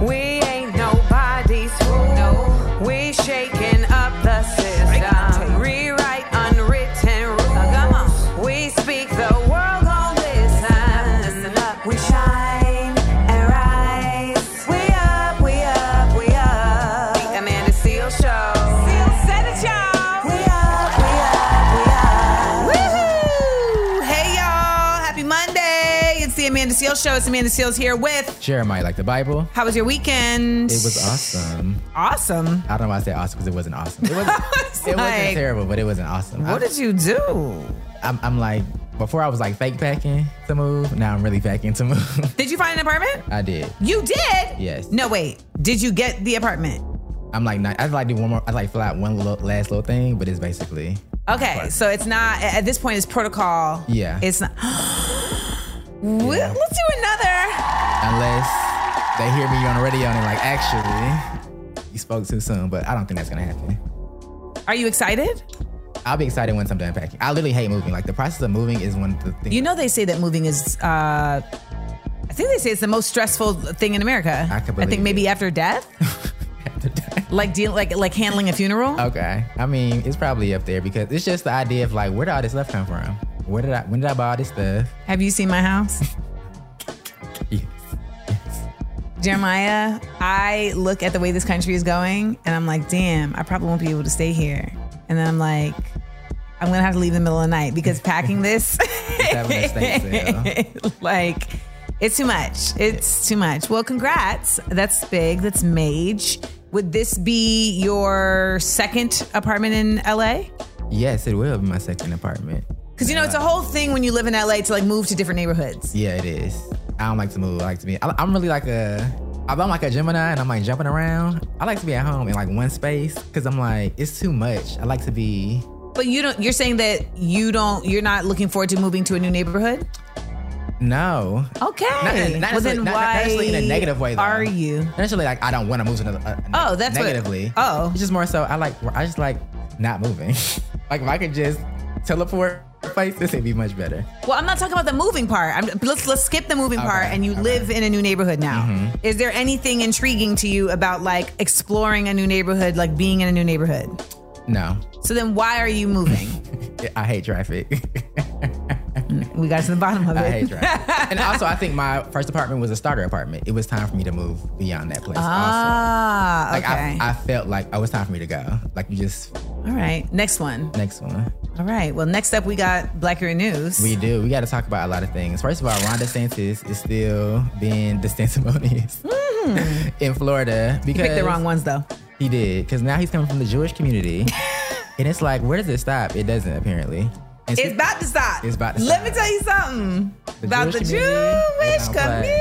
We Show. It's Amanda Seales here with. Jeremiah, like the Bible. How was your weekend? It was awesome. awesome. I don't know why I say awesome because it wasn't awesome. It wasn't, it like- wasn't terrible, but it wasn't awesome. What I, did you do? I'm, I'm like, before I was like fake packing to move. Now I'm really packing to move. Did you find an apartment? I did. You did? Yes. No, wait. Did you get the apartment? I'm like, not, I like do one more. I'd like fill out one little last little thing, but it's basically Okay, so it's not at this point. It's protocol. Yeah. It's not. Yeah. Let's do another. unless they hear me on the radio and they're like, actually, you spoke too soon. But I don't think that's gonna happen. Are you excited? I'll be excited once I'm done packing. I literally hate moving. Like the process of moving is one of the things. You know they say that moving is. uh I think they say it's the most stressful thing in America. I could think maybe it. after death, like deal, like like handling a funeral. Okay. I mean, it's probably up there because it's just the idea of like, where did all this stuff come from? Where did I, when did I buy all this stuff? Have you seen my house? Yes. Jeremiah, I look at the way this country is going and I'm like, damn, I probably won't be able to stay here. And then I'm like, I'm gonna have to leave in the middle of the night because packing this, having a estate like, it's too much. It's too much. Well, congrats. That's big. That's mage. Would this be your second apartment in LA? Yes, it will be my second apartment. Because you know it's a whole thing when you live in LA to like move to different neighborhoods. Yeah, it is. I don't like to move. I like to be. I, I'm really like a. I'm like a Gemini, and I'm like jumping around. I like to be at home in like one space because I'm like it's too much. I like to be. But you don't. You're saying that you don't. You're not looking forward to moving to a new neighborhood. No. Okay. Not, not well, then not, not why necessarily in a negative way. Though. are you? Not necessarily like I don't want to move to another. Uh, Oh, that's what- negatively. oh. it's just more so I like. I just like not moving. like if I could just teleport places, it'd be much better. Well, I'm not talking about the moving part. I'm, let's let's skip the moving part, and you okay. live in a new neighborhood now. Mm-hmm. Is there anything intriguing to you about like exploring a new neighborhood, like being in a new neighborhood? No, So then, why are you moving? I hate traffic. we got to the bottom of it. I hate and also, I think my first apartment was a starter apartment. It was time for me to move beyond that place. also. Ah, Like okay. I, I felt like oh, was time for me to go. Like you just All right. Next one. next one. All right. Well, next up we got Blackurate News. We do. We got to talk about a lot of things. First of all, Ron DeSantis is still being DeSanctimonious in Florida because Mm-hmm. you picked the wrong ones though. He did because now he's coming from the Jewish community, and it's like, where does it stop? It doesn't apparently. And It's about to stop. It's about to Let me tell you something The about the Jewish community, they Jewish play.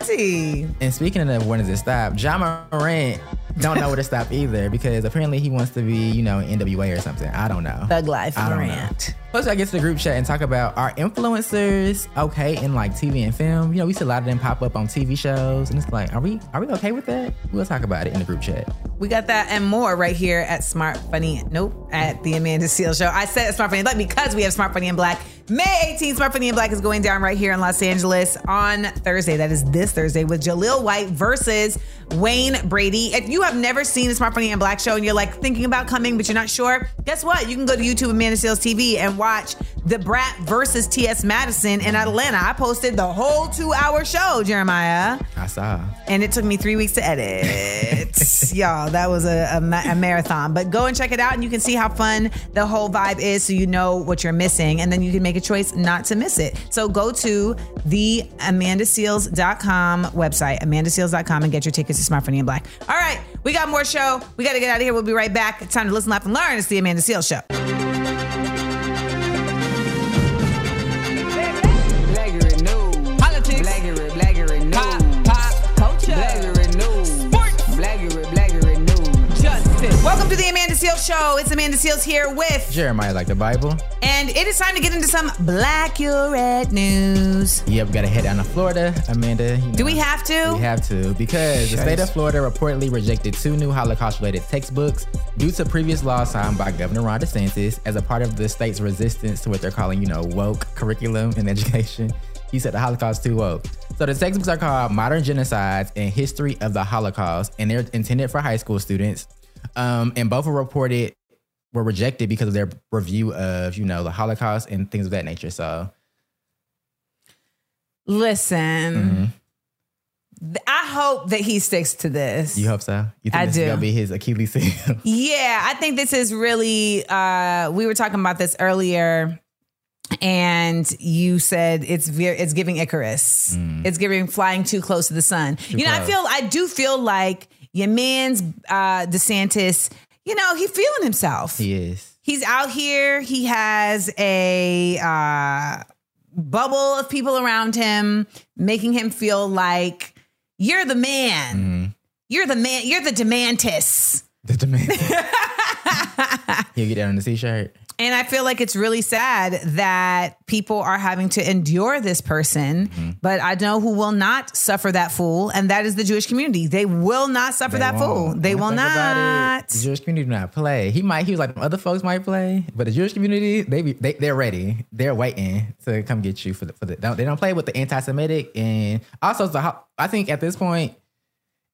community. And speaking of when does it stop, Ja Morant don't know where to stop either because apparently he wants to be, you know, NWA or something. I don't know. Thug Life Morant. Plus, I get to the group chat and talk about our influencers okay in like TV and film? You know, we see a lot of them pop up on TV shows, and it's like, are we are we okay with that? We'll talk about it in the group chat. We got that and more right here at Smart Funny. Nope, at the Amanda Seales Show. I said Smart Funny Black because we have Smart Funny and Black. May 18th, Smart Funny and Black is going down right here in Los Angeles on Thursday. That is this Thursday with Jaleel White versus Wayne Brady. If you have never seen the Smart Funny and Black show and you're like thinking about coming, but you're not sure, guess what? You can go to YouTube Amanda Seales TV and watch Da Brat versus T.S. Madison in Atlanta. I posted the whole two hour show, Jeremiah I saw. and it took me three weeks to edit. Y'all, that was a, a, ma- a marathon. But go and check it out, and you can see how fun the whole vibe is, so you know what you're missing, and then you can make a choice not to miss it. So go to the amandaseales.com website, amandaseales.com, and get your tickets to Smart Funny and Black. All right, we got more show. We got to get out of here. We'll be right back. It's time to listen, laugh, and learn. It's the Amanda Seales Show. Welcome to the Amanda Seales Show. It's Amanda Seales here with, Jeremiah like the Bible. and it is time to get into some Blackurate news. Yep, we gotta head down to Florida, Amanda. you Do we have to? We have to because the state of Florida reportedly rejected two new Holocaust-related textbooks due to previous laws signed by Governor Ron DeSantis as a part of the state's resistance to what they're calling, you know, woke curriculum in education. He said the Holocaust too woke. So the textbooks are called Modern Genocides and History of the Holocaust, and they're intended for high school students. Um, and both were reported were rejected because of their review of you know the Holocaust and things of that nature. So Listen, th- I hope that he sticks to this. you hope so? You think I this do. is gonna be his Achilles heel? Yeah, I think this is really. Uh, we were talking about this earlier, and you said it's ve- it's giving Icarus. It's giving flying too close to the sun. you know, I feel I do feel like your man's uh, DeSantis. You know, he feeling himself. he is. He's out here. He has a uh, bubble of people around him, making him feel like you're the man. You're the man. You're the Demantis. The demand. He'll get that on the t-shirt. And I feel like it's really sad that people are having to endure this person, Mm-hmm. but I know who will not suffer that fool, and that is the Jewish community. They will not suffer that fool. won't. They will not. the Jewish community do not play. He might. He was like other folks might play, but the Jewish community they be they, they're ready. They're waiting to come get you for the for the. Don't, they don't play with the anti-Semitic and also the. I think at this point.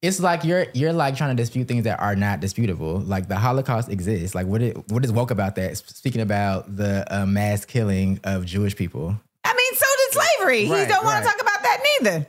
It's like you're you're like trying to dispute things that are not disputable. Like the Holocaust exists. Like what it, what is woke about that? Speaking about the uh, mass killing of Jewish people. I mean, so did slavery. he don't want right. to talk about that neither.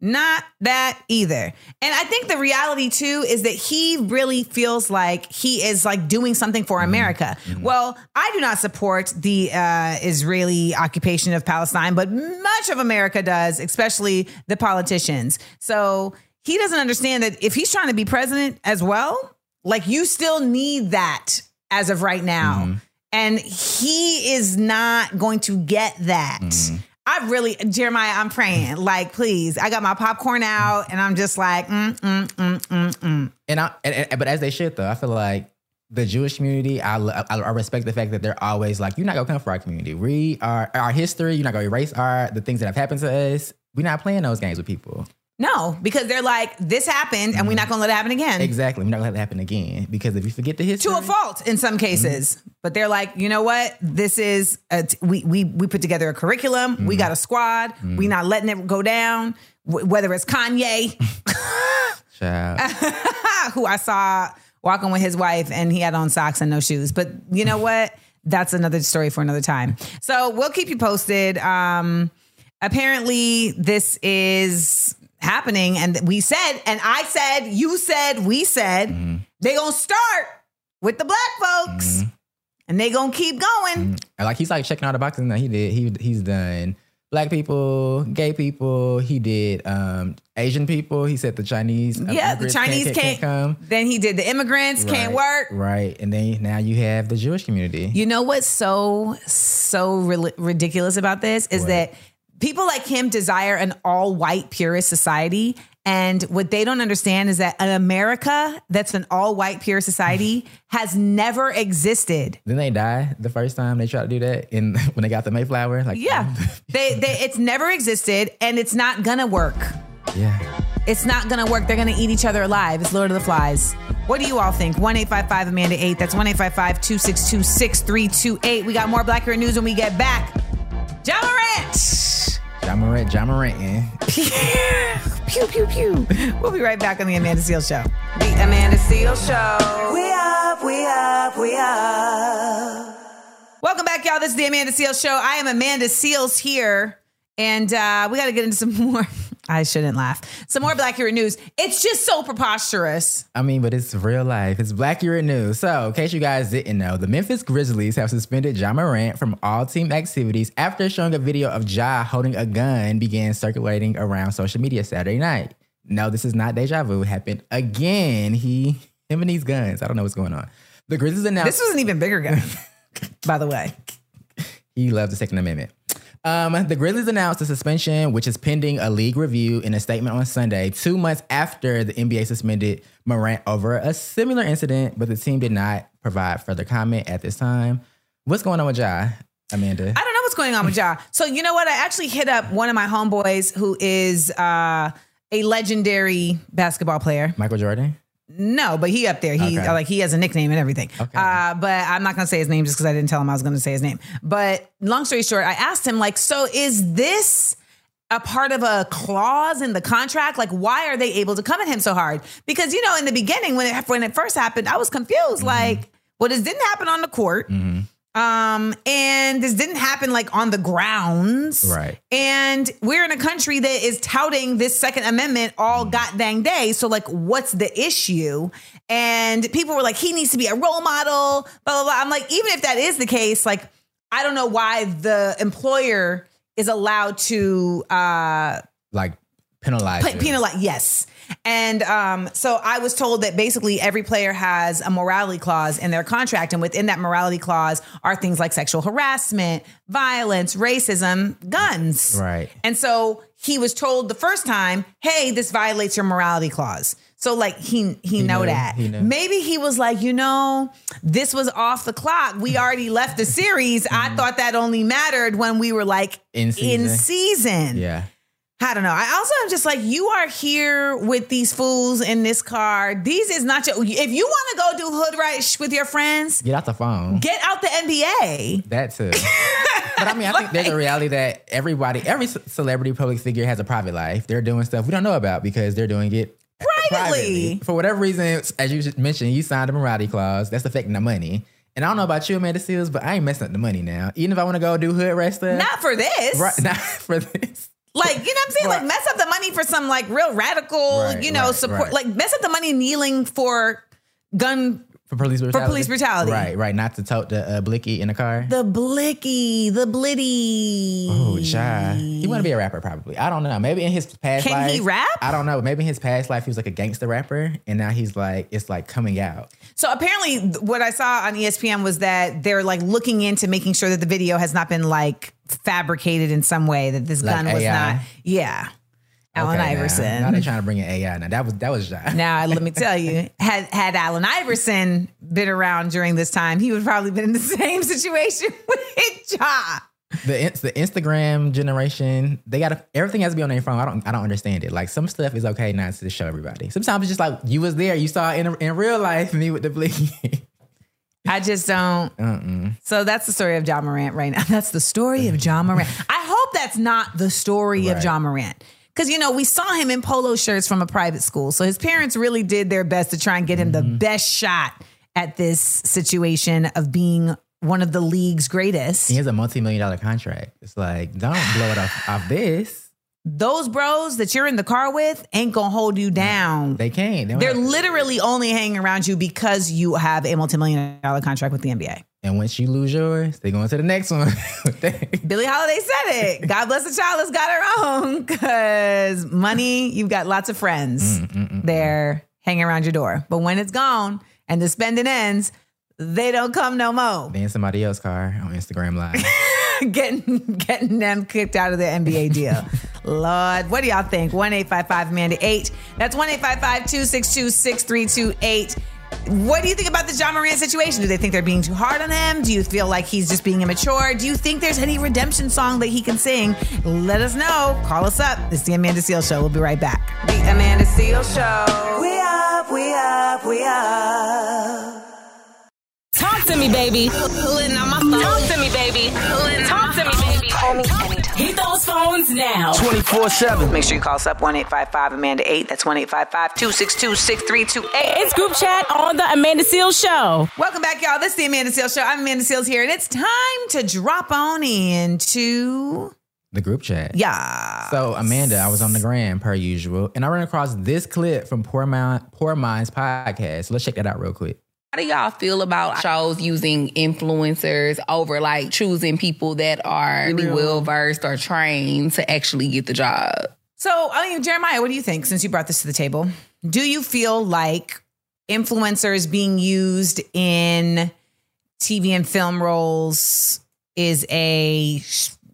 Not that either. And I think the reality too is that he really feels like he is like doing something for Mm-hmm. America. Well, I do not support the uh, Israeli occupation of Palestine, but much of America does, especially the politicians. So he doesn't understand that if he's trying to be president as well, like you still need that as of right now. Mm-hmm. And he is not going to get that. Mm-hmm. I really, Jeremiah, I'm praying. Like, please, I got my popcorn out, and I'm just like, mm, mm, mm, mm, mm. And I, and, and- but as they should though, I feel like the Jewish community, I, I, I respect the fact that they're always like, you're not gonna come for our community. We are our history. You're not gonna erase our the things that have happened to us. We're not playing those games with people. No, because they're like, this happened, and we're not going to let it happen again. Exactly. We're not gonna let it happen again because if you forget the history, To a fault in some cases, but they're like, you know what? This is t- we we we put together a curriculum. We got a squad. We're not letting it go down. W- whether it's Kanye, who I saw walking with his wife and he had on socks and no shoes. But you know what? That's another story for another time. So we'll keep you posted. Um, apparently, this is happening, and we said, and I said, you said, we said, they gonna start with the black folks, and they gonna keep going. And, like he's like checking all the boxes that he did. He he's done black people, gay people. He did um Asian people. He said the Chinese. uh, Yeah, the Chinese can't. come. Then he did the immigrants can't work. Right, and then now you have the Jewish community. You know what's so so ri- ridiculous about this is What? that people like him desire an all white purist society. And what they don't understand is that an America that's an all white pure society has never existed. Then they die the first time they tried to do that, and when they got the Mayflower, like Yeah, they, they it's never existed, and it's not gonna work. yeah. It's not gonna work. They're gonna eat each other alive. It's Lord of the Flies. What do you all think? 1 855 Amanda 8. That's 1 855 262 6328. We got more Blackurate News when we get back. Ja Morant! Ja Morant, Ja Morant, eh? pew, pew, pew. We'll be right back on The Amanda Seales Show. The Amanda Seales Show. We up, we up, we up. Welcome back, y'all. This is The Amanda Seales Show. I am Amanda Seales here, and uh, we got to get into some more. I shouldn't laugh. Some more Blackurate News. It's just so preposterous. I mean, but it's real life. It's Blackurate News. So, in case you guys didn't know, the Memphis Grizzlies have suspended Ja Morant from all team activities after showing a video of Ja holding a gun began circulating around social media Saturday night. No, this is not deja vu. It happened again. He, him and these guns. I don't know what's going on. The Grizzlies announced This was an even bigger gun, by the way. he loves the Second Amendment. Um, the Grizzlies announced the suspension, which is pending a league review in a statement on Sunday, two months after the NBA suspended Morant over a similar incident, but the team did not provide further comment at this time. What's going on with Ja, Amanda? I don't know what's going on with Ja. So you know what? I actually hit up one of my homeboys who is uh, a legendary basketball player. Michael Jordan? No, but he up there. He Okay. like he has a nickname and everything. Okay. Uh, but I'm not gonna say his name just because I didn't tell him I was gonna say his name. But long story short, I asked him like, so is this a part of a clause in the contract? Like, why are they able to come at him so hard? Because you know, in the beginning, when it when it first happened, I was confused. Like, well, this didn't happen on the court. Um, and this didn't happen like on the grounds. Right. And we're in a country that is touting this Second Amendment all god dang day. So, like, what's the issue? And people were like, he needs to be a role model, blah, blah, blah. I'm like, even if that is the case, like, I don't know why the employer is allowed to uh Like penalize. Pe- him. penalize yes and um, so i was told that basically every player has a morality clause in their contract. And within that morality clause are things like sexual harassment violence racism guns. Right. and so he was told the first time hey this violates your morality clause. So like he he, know knew, that. He knew. maybe he was like you know this was off the clock. We already left the series. I thought that only mattered when we were like In season. in season. Yeah. I don't know. I also am just like, you are here with these fools in this car. These is not your. If you want to go do hood rush with your friends, Get out the phone. get out the NBA. That too. but I mean, I think there's a reality that everybody, every celebrity public figure has a private life. They're doing stuff we don't know about because they're doing it Privately. For whatever reason, as you mentioned, you signed a morality clause. That's affecting the money. And I don't know about you, Amanda Seales, but I ain't messing up the money now. Even if I want to go do hood rest stuff. Not for this. right, not for this. Like, you know what I'm saying? Like, mess up the money for some like real radical, Right, you know, right, support. right. Like, mess up the money kneeling for gun, For police brutality. police brutality. Right, right. Not to tote the uh, blicky in the car. the blicky, the blitty. Oh, shy. He want to be a rapper, probably. I don't know. Maybe in his past Can life. he rap? I don't know. Maybe in his past life, he was like a gangster rapper, and now he's like, it's like coming out. So apparently, what I saw on ESPN was that they're like looking into making sure that the video has not been like fabricated in some way. That this Like gun was AI? not. Yeah, Allen Okay, now- Iverson. Now, they're trying to bring in AI. Now that was that was shy. Now, let me tell you, had had Allen Iverson been around during this time, he would probably been in the same situation with Ja. The the Instagram generation, they got everything has to be on their phone. I don't I don't understand it. Like some stuff is okay not to show everybody. Sometimes it's just like you was there, you saw in in real life, me with the blicky. I just don't. Uh-uh. So that's the story of Ja Morant right now. That's the story of Ja Morant. I hope that's not the story of Ja Morant. Because, you know, we saw him in polo shirts from a private school. So his parents really did their best to try and get him the mm-hmm. best shot at this situation of being one of the league's greatest. He has a multi million dollar contract. It's like don't blow it off off this. Those bros that you're in the car with ain't gonna hold you down. They can't. They They're have- literally only hanging around you because you have a multi-million dollar contract with the NBA. and once you lose yours, they go into the next one. Billie Holiday said it. God bless the child that's got her own. Cause money, you've got lots of friends mm, mm, mm, there hanging around your door. But when it's gone and the spending ends, they don't come no more. they in somebody else's car on Instagram Live. getting getting them kicked out of the NBA deal. Lord, what do y'all think? 1 855 Amanda 8. That's 1 855 262 6328. What do you think about the Ja Morant situation? Do they think they're being too hard on him? Do you feel like he's just being immature? Do you think there's any redemption song that he can sing? Let us know. Call us up. It's the Amanda Seales Show. We'll be right back. The Amanda Seales Show. We up, we up, we up. Talk to me, baby. Pulling on my phone. Talk to me, baby. Talk to me, baby. Call me anytime. Hit those phones now. 24 7. Make sure you call us up 1 855 Amanda 8. That's 1 855 262 6328. It's group chat on the Amanda Seales Show. Welcome back, y'all. This is the Amanda Seales Show. I'm Amanda Seales here, and it's time to drop on into the group chat. yeah. So Amanda, I was on the gram per usual, and I ran across this clip from Poor Mind, Poor Minds podcast. So let's check that out real quick. Do y'all feel about shows using influencers over like choosing people that are really well versed or trained to actually get the job? So, I mean, Jeremiah, what do you think? Since you brought this to the table, do you feel like influencers being used in TV and film roles is a,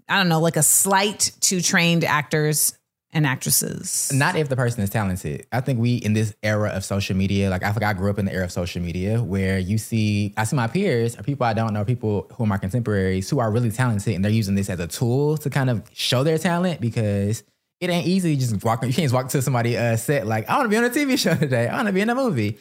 I don't know, like a slight to trained actors and actresses? Not if the person is talented. I think we in this era of social media, like I think I grew up in the era of social media where you see, I see my peers or people I don't know, people who are my contemporaries who are really talented and they're using this as a tool to kind of show their talent because it ain't easy just walk. You can't just walk to somebody uh, set like I want to be on a TV show today. I want to be in a movie.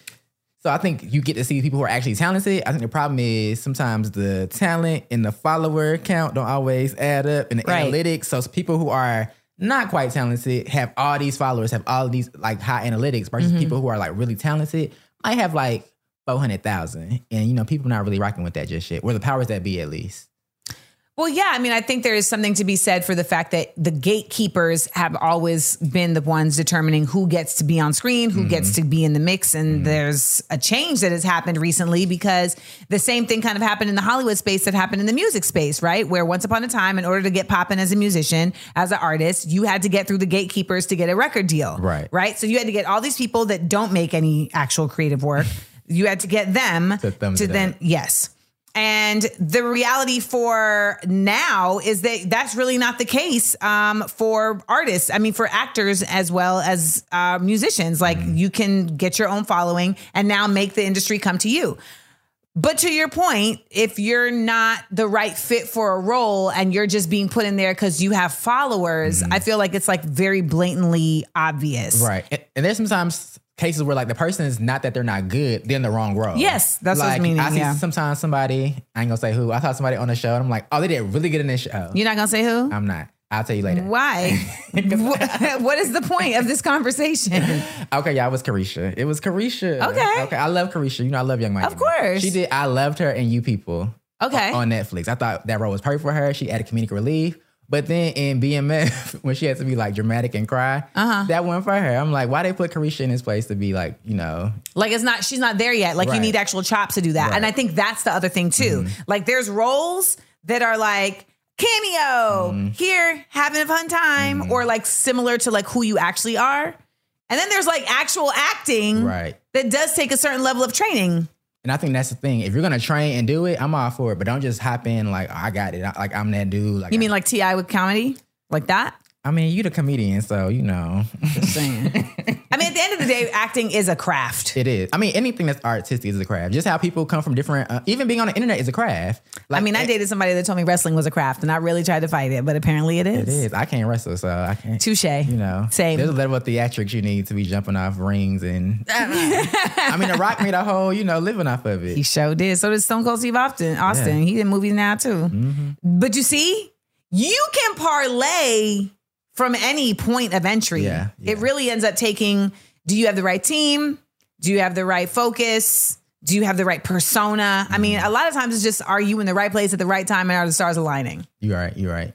So I think you get to see people who are actually talented. I think the problem is sometimes the talent and the follower count don't always add up in the Right. analytics. So people who are not quite talented, have all these followers, have all these like high analytics versus Mm-hmm. people who are like really talented, might have like 400,000. And, you know, people not really rocking with that just shit. Where the powers that be, at least. Well, yeah, I mean, I think there is something to be said for the fact that the gatekeepers have always been the ones determining who gets to be on screen, who gets to be in the mix. And there's a change that has happened recently because the same thing kind of happened in the Hollywood space that happened in the music space, right? Where once upon a time, in order to get popping as a musician, as an artist, you had to get through the gatekeepers to get a record deal. Right. Right. So you had to get all these people that don't make any actual creative work. You had to get them To to then. Yes. And the reality for now is that that's really not the case um, for artists. I mean, for actors as well as uh, musicians. Like you can get your own following and now make the industry come to you. But to your point, if you're not the right fit for a role and you're just being put in there because you have followers, I feel like it's like very blatantly obvious. Right. And, and there's sometimes cases where like the person is not that they're not good, they're in the wrong role. Yes, that's what I mean. like, I see yeah. sometimes somebody, I ain't gonna say who, I saw somebody on the show and I'm like, oh, they did really good in this show. You're not gonna say who? I'm not. I'll tell you later. Why? what, what is the point of this conversation? Okay, yeah, it was Carisha. It was Carisha. Okay. Okay, I love Carisha. You know, I love Young Money. Of course. She did. I loved her and You People. Okay. On Netflix. I thought that role was perfect for her. She added comedic relief. But then in BMF, when she had to be like dramatic and cry, uh-huh. that went for her. I'm like, why they put Carisha in this place to be like, you know, Like it's not, she's not there yet. Like you need actual chops to do that. Right. And I think that's the other thing too. Mm-hmm. Like there's roles that are like cameo mm-hmm. here, having a fun time, mm-hmm. or like similar to like who you actually are. And then there's like actual acting right. that does take a certain level of training. And I think that's the thing. If you're gonna train and do it, I'm all for it. But don't just hop in like, oh, I got it. I- Like I'm that dude. Like You I, mean like Ti with comedy, like that? I mean, you the comedian, so you know, Just Saying. At the end of the day, acting is a craft. it is. I mean, anything that's artistic is a craft. Just how people come from different. Uh, even being on the internet is a craft. Like, I mean, I dated somebody that told me wrestling was a craft, and I really tried to fight it, but apparently it is. It is. I can't wrestle, so I can't. Touche. You know, Same. There's a level of theatrics you need to be jumping off rings, and I mean, The Rock made a whole, you know, living off of it. He it. sure did. So did Stone Cold Steve Austin. Austin. Yeah. He in movies now too. But you see, you can parlay from any point of entry. Yeah, It really ends up taking do you have the right team? Do you have the right focus? Do you have the right persona? I mean, a lot of times it's just are you in the right place at the right time and are the stars aligning? You're right. You're right.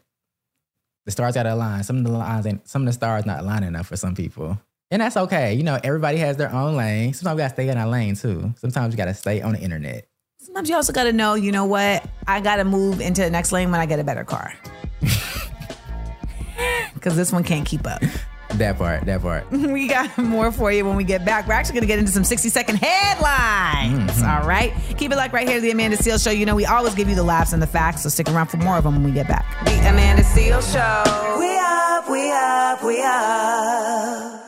The stars got to align. Some of the lines, ain't, some of the stars not aligning enough for some people, and that's okay. You know, everybody has their own lane. Sometimes we gotta stay in our lane too. Sometimes you gotta stay on the internet. Sometimes you also got to know, you know what? I got to move into the next lane when I get a better car. Because this one can't keep up. That part. That part. We got more for you when we get back. We're actually going to get into some 60 second headlines. Mm-hmm. All right. Keep it like right here, The Amanda Seales Show. You know, we always give you the laughs and the facts, so stick around for more of them when we get back. The Amanda Seales Show. We up, we up, we up.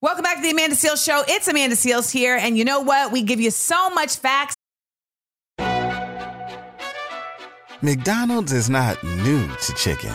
Welcome back to The Amanda Seales Show. It's Amanda Seales here. And you know what? We give you so much facts. McDonald's is not new to chicken.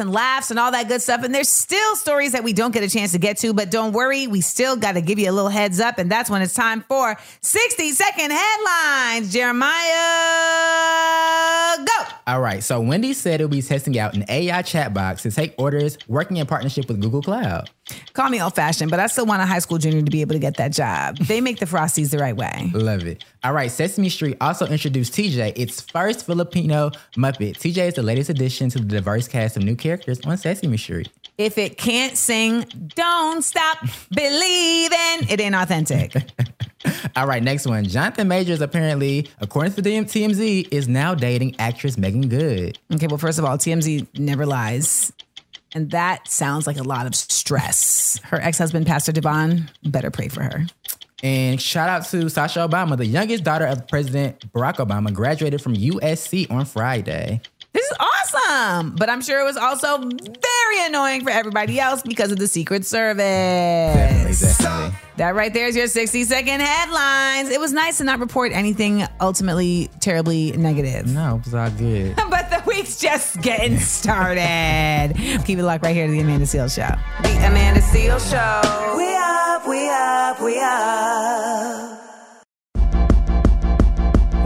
And laughs and all that good stuff. And there's still stories that we don't get a chance to get to, but don't worry, we still got to give you a little heads up. And that's when it's time for 60 second headlines. Jeremiah, go. All right. So Wendy said it'll be testing out an AI chat box to take orders, working in partnership with Google Cloud. Call me old fashioned, but I still want a high school junior to be able to get that job. They make the Frosties the right way. Love it. All right, Sesame Street also introduced TJ, its first Filipino Muppet. TJ is the latest addition to the diverse cast of new characters on Sesame Street. If it can't sing, don't stop believing. It ain't authentic. All right, next one. Jonathan Majors apparently, according to the TMZ, is now dating actress Meagan Good. Okay, well, first of all, TMZ never lies. And that sounds like a lot of stress. Her ex husband, Pastor DeVon, better pray for her. And shout out to Sasha Obama, the youngest daughter of President Barack Obama, graduated from USC on Friday. This is awesome. But I'm sure it was also very very annoying for everybody else because of the Secret Service. Definitely, definitely. That right there is your 60 second headlines. It was nice to not report anything ultimately terribly negative. No, it was all good. But the week's just getting started. Keep it locked right here to the Amanda Seales Show. The Amanda Seales Show. We up, we up, we up.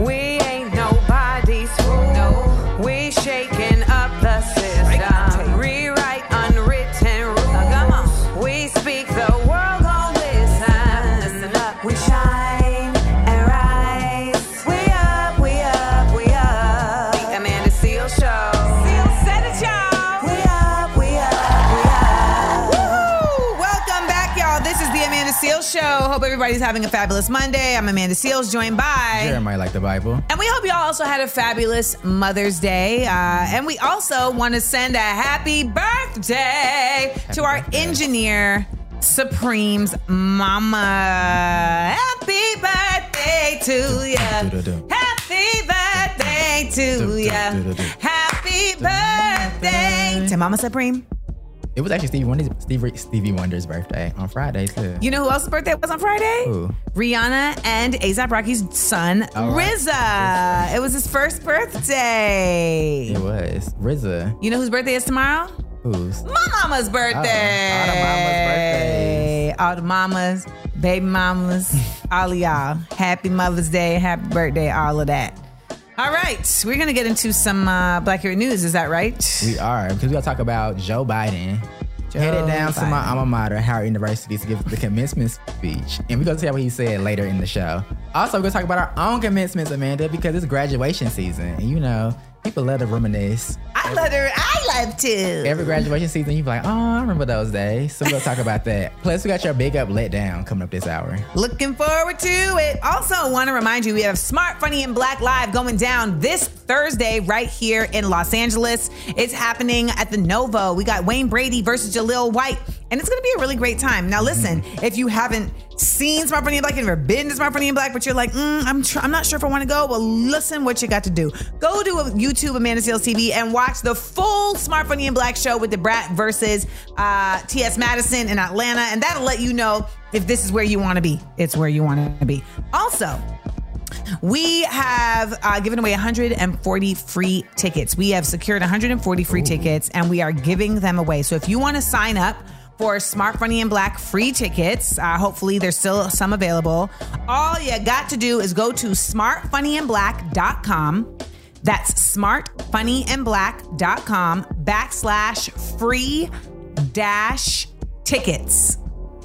We Hope everybody's having a fabulous Monday. I'm Amanda Seales, joined by. Jeremiah like the Bible. And we hope y'all also had a fabulous Mother's Day. Uh, and we also want to send a happy birthday to our birthday. engineer, Supreme's mama. Happy birthday to ya. Happy birthday to ya. Happy birthday to Mama Supreme. It was actually Stevie Wonder's, Stevie, Stevie Wonder's birthday on Friday too. You know who else's birthday was on Friday? Who? Rihanna and ASAP Rocky's son, oh, right. RZA. It was his first birthday. It was RZA. You know whose birthday is tomorrow? Who's? My mama's birthday. Oh, all the mamas' birthdays. All the mamas, baby mamas, all of y'all. Happy Mother's Day, happy birthday, all of that. All right, we're gonna get into some uh, Blackurate News. Is that right? We are because we gotta talk about Joe Biden. Joe Headed down to my alma mater, Howard University, to give the commencement speech, and we're gonna tell what he said later in the show. Also, we're gonna talk about our own commencements, Amanda, because it's graduation season, and you know people love to reminisce. I love her. I love to. Every graduation season, you be like, "Oh, I remember those days." So we'll talk about that. Plus, we got your big up let down coming up this hour. Looking forward to it. Also, want to remind you we have Smart, Funny, and Black Live going down this Thursday right here in Los Angeles. It's happening at the Novo. We got Wayne Brady versus Jaleel White, and it's going to be a really great time. Now, listen, if you haven't seen Smart, Funny, and Black, and never been to Smart, Funny, and Black, but you're like, mm, I'm, tr- I'm not sure if I want to go. Well, listen, what you got to do. Go to a YouTube Amanda Seales TV and watch the full Smart, Funny, and Black show with Da Brat versus uh, T.S. Madison in Atlanta, and that'll let you know if this is where you want to be. It's where you want to be. Also, we have uh, given away 140 free tickets. We have secured 140 free tickets and we are giving them away. So if you want to sign up for Smart Funny and Black free tickets, uh, hopefully there's still some available. All you got to do is go to smartfunnyandblack.com. That's smartfunnyandblack.com backslash free dash tickets.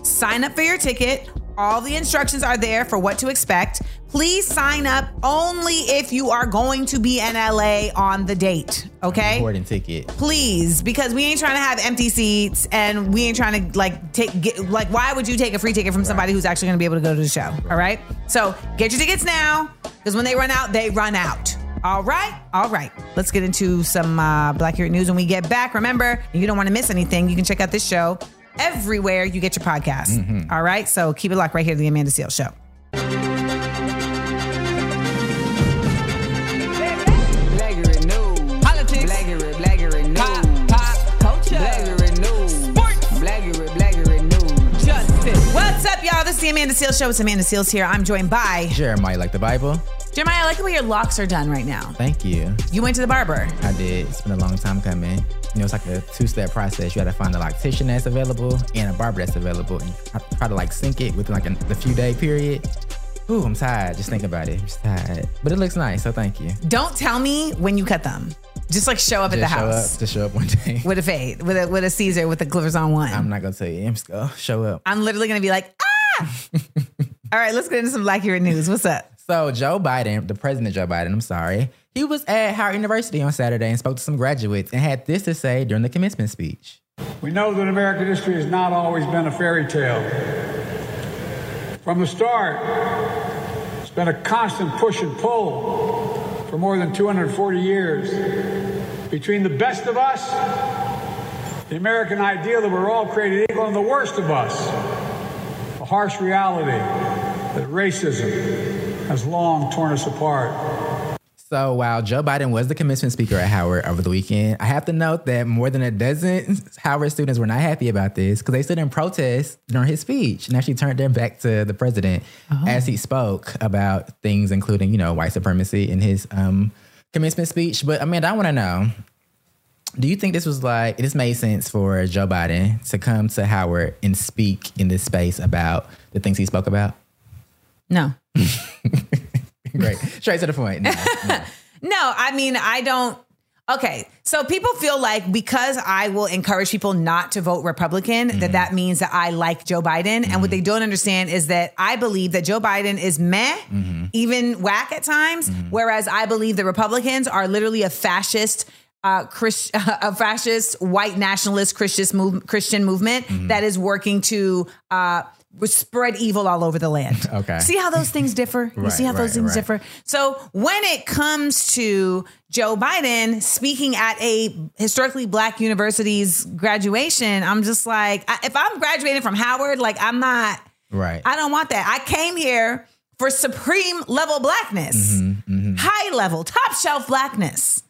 Sign up for your ticket. All the instructions are there for what to expect. Please sign up only if you are going to be in LA on the date, okay? Important ticket. Please, because we ain't trying to have empty seats and we ain't trying to like take get, like why would you take a free ticket from somebody who's actually going to be able to go to the show? All right? So, get your tickets now because when they run out, they run out. All right, all right. Let's get into some uh, Blackurate News when we get back. Remember, you don't want to miss anything, you can check out this show everywhere you get your podcast. All right, so keep it locked right here to the Amanda Seales Show. The Amanda Seales Show. It's Amanda Seales here. I'm joined by Jeremiah like the Bible. Jeremiah. I like the way your locks are done right now. Thank you. You went to the barber. I did. It's been a long time coming. You know, it's like a two-step process. You got to find a loctician that's available and a barber that's available, and try, try to like sync it within like a, the few day period. Ooh, I'm tired. Just think about it. I'm just tired, but it looks nice. So thank you. Don't tell me when you cut them. Just like show up at the house up. Just show up one day. with a fade, with a with a Caesar, with the clippers on one. I'm not gonna tell you. I'm just gonna show up. I'm literally gonna be like. All right, let's get into some Blackurate News. What's up? So Joe Biden, the president Joe Biden, I'm sorry, he was at Howard University on Saturday and spoke to some graduates and had this to say during the commencement speech. We know that American history has not always been a fairy tale. From the start, it's been a constant push and pull for more than 240 years between the best of us, the American ideal that we're all created equal, and the worst of us, the harsh reality that racism has long torn us apart. So while Joe Biden was the commencement speaker at Howard over the weekend, I have to note that more than a dozen Howard students were not happy about this because they stood in protest during his speech and actually turned their back to the president as he spoke about things including, you know, white supremacy in his um, commencement speech. But Amanda, I want to know, do you think this was like this made sense for Joe Biden to come to Howard and speak in this space about the things he spoke about? No. Great. Straight to the point. No, no. No, I mean, I don't. Okay, so people feel like because I will encourage people not to vote Republican, Mm-hmm. that that means that I like Joe Biden. And what they don't understand is that I believe that Joe Biden is meh, Mm-hmm. even whack at times, whereas I believe the Republicans are literally a fascist. Uh, Chris, a fascist white nationalist Christian move, Christian movement Mm-hmm. that is working to uh, spread evil all over the land. Okay. See how those things differ? You Right, see how those things right. differ? So when it comes to Joe Biden speaking at a historically black university's graduation, I'm just like, I- if I'm graduating from Howard, like I'm not, Right. I don't want that. I came here for supreme level blackness, Mm-hmm, high level, top shelf blackness.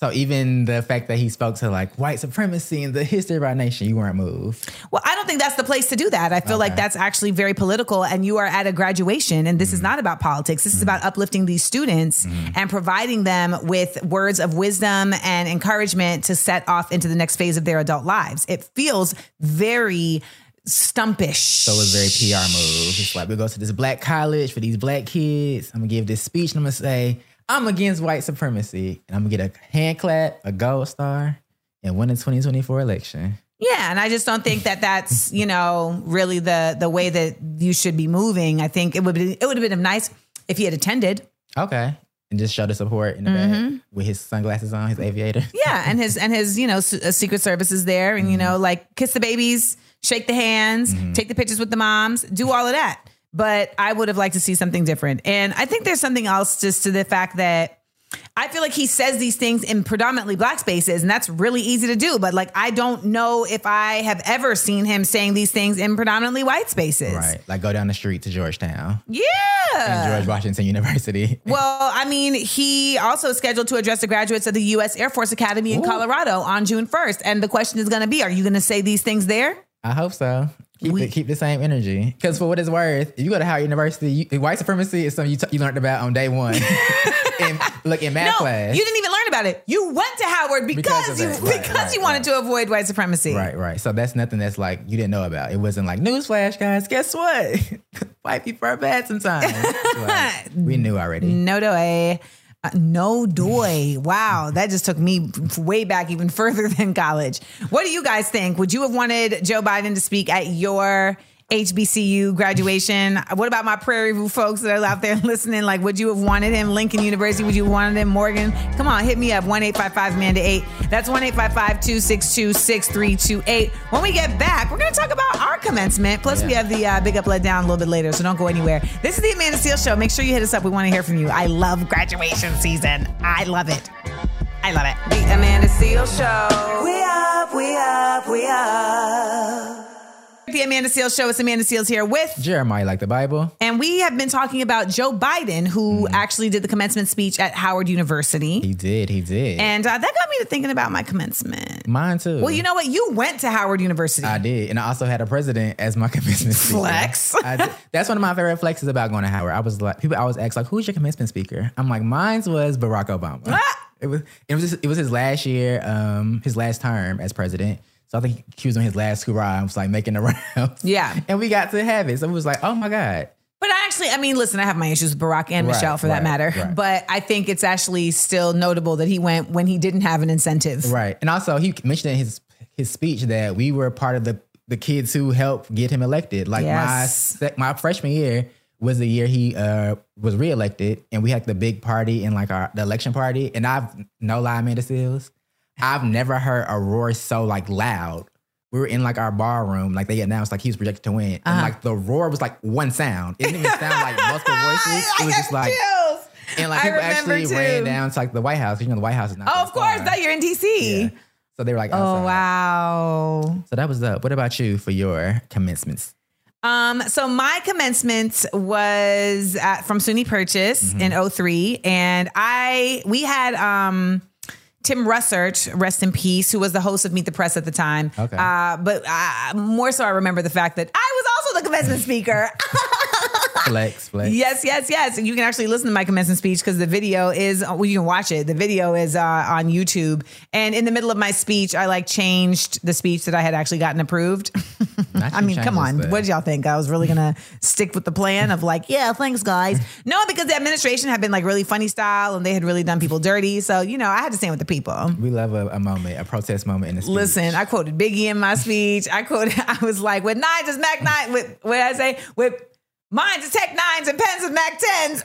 So even the fact that he spoke to like white supremacy and the history of our nation, you weren't moved. Well, I don't think that's the place to do that. I feel like that's actually very political, and you are at a graduation, and this is mm-hmm. not about politics. This is mm-hmm. about uplifting these students mm-hmm. and providing them with words of wisdom and encouragement to set off into the next phase of their adult lives. It feels very stumpish. So it was a very PR move. It's like we go to this black college for these black kids. I'm gonna give this speech and I'm gonna say I'm against white supremacy and I'm gonna get a hand clap, a gold star, and win the 2024 election. Yeah, and I just don't think that that's you know really the the way that you should be moving. I think it would be it would have been nice if he had attended. Okay. And just show the support in the Mm-hmm. back with his sunglasses on, his aviator. Yeah, and his and his you know uh, secret service is there, and you know like kiss the babies, shake the hands, take the pictures with the moms, do all of that. But I would have liked to see something different, and I think there's something else just to the fact that. I feel like he says these things in predominantly black spaces, and that's really easy to do. But like, I don't know if I have ever seen him saying these things in predominantly white spaces. Right. Like go down the street to Georgetown Yeah. and George Washington University. Well, I mean, he also is scheduled to address the graduates of the U.S. Air Force Academy in Colorado on June 1st. And the question is going to be are you going to say these things there? I hope so. Keep, We- the, keep the same energy. Because for what it's worth, if you go to Howard University, you, white supremacy is something you, t- you learned about on day one. in, look, in math no, class. you didn't even learn about it. You went to Howard because, Because you. Right, because right, you wanted right. to avoid white supremacy. Right, right. So that's nothing that's like you didn't know about. It wasn't like newsflash, guys. Guess what? White people are bad sometimes. Like, we knew already. No doy. Uh, Uh, no doy. Wow, that just took me way back even further than college. What do you guys think? Would you have wanted Joe Biden to speak at your HBCU graduation? What about my Prairie View folks that are out there listening? Like, would you have wanted him Lincoln University? Would you have wanted him Morgan? Come on, hit me up one eight five five Amanda eight. That's one eight five five two six two six three two eight. When we get back, we're gonna talk about our commencement. Plus, we have the uh, big up let down a little bit later, so don't go anywhere. This is the Amanda Steele Show. Make sure you hit us up. We want to hear from you. I love graduation season. I love it. I love it. The Amanda Seales Show. We up, we up, we up. The Amanda Seales Show. It's Amanda Seales here with, Jeremiah, like the Bible. and we have been talking about Joe Biden, who actually did the commencement speech at Howard University. He did. He did. And uh, that got me to thinking about my commencement. Mine too. Well, you know what? You went to Howard University. I did, and I also had a president as my commencement speaker. Flex. That's one of my favorite flexes about going to Howard. I was like, people always ask like, "Who's your commencement speaker?" I'm like, "Mine was Barack Obama." Ah! It was it was it was his last year, um, his last term as president. So I think he was on his last hurrah. I was like making the rounds. Yeah. and we got to have it. So it was like, oh my god. But I actually, I mean, listen, I have my issues with Barack and Right, Michelle for that matter. right. But I think it's actually still notable that he went when he didn't have an incentive. Right. And also he mentioned in his his speech that we were part of the the kids who helped get him elected. Like Yes. my my freshman year was the year he uh was reelected and we had the big party and like our the election party. And I've no lie, Amanda Seales. I've never heard a roar so like loud. We were in like our bar room, like they announced like he was projected to win. And like the roar was like one sound. It didn't even sound like multiple voices. It was just like Chills. and like I people actually too. ran down to like the White House. You know the White House is not Oh, of course, that you're in DC. Yeah. So they were like, Oh wow. So that was up. What about you for your commencements? Um, so my commencement was at, from SUNY Purchase Mm-hmm. in 03. And I, we had, um, Tim Russert, rest in peace, who was the host of Meet the Press at the time. Okay. Uh, but uh, more so, I remember the fact that I was also the commencement speaker. Flex, flex. Yes, yes, yes. And you can actually listen to my commencement speech because the video is, well, you can watch it. The video is uh, on YouTube. And in the middle of my speech, I like changed the speech that I had actually gotten approved. I mean, come on. stuff. What did y'all think? I was really going to stick with the plan of like, yeah, thanks, guys. No, because the administration had been like really funny style and they had really done people dirty. So, you know, I had to stand with the people. We love a, a moment, a protest moment in the speech. Listen, I quoted Biggie in my speech. I quoted, I was like, with nines is Mac nine, with, what did I say? With mines is Tech nines and pens is Mac tens.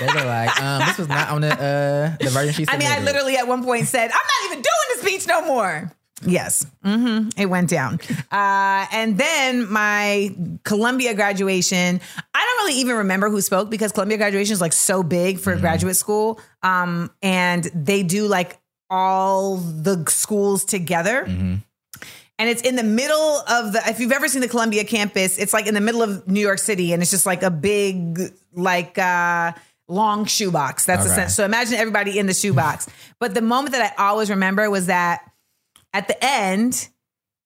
they were like, um, this was not on the uh, the version she I mean, I literally at one point said, I'm not even doing the speech no more. Yes, hmm it went down. Uh, and then my Columbia graduation, I don't really even remember who spoke because Columbia graduation is like so big for graduate school. Um, and they do like all the schools together. And it's in the middle of the, if you've ever seen the Columbia campus, it's like in the middle of New York City and it's just like a big, like, uh, long shoebox. That's the Okay. sense. So imagine everybody in the shoebox. but the moment that I always remember was that at the end,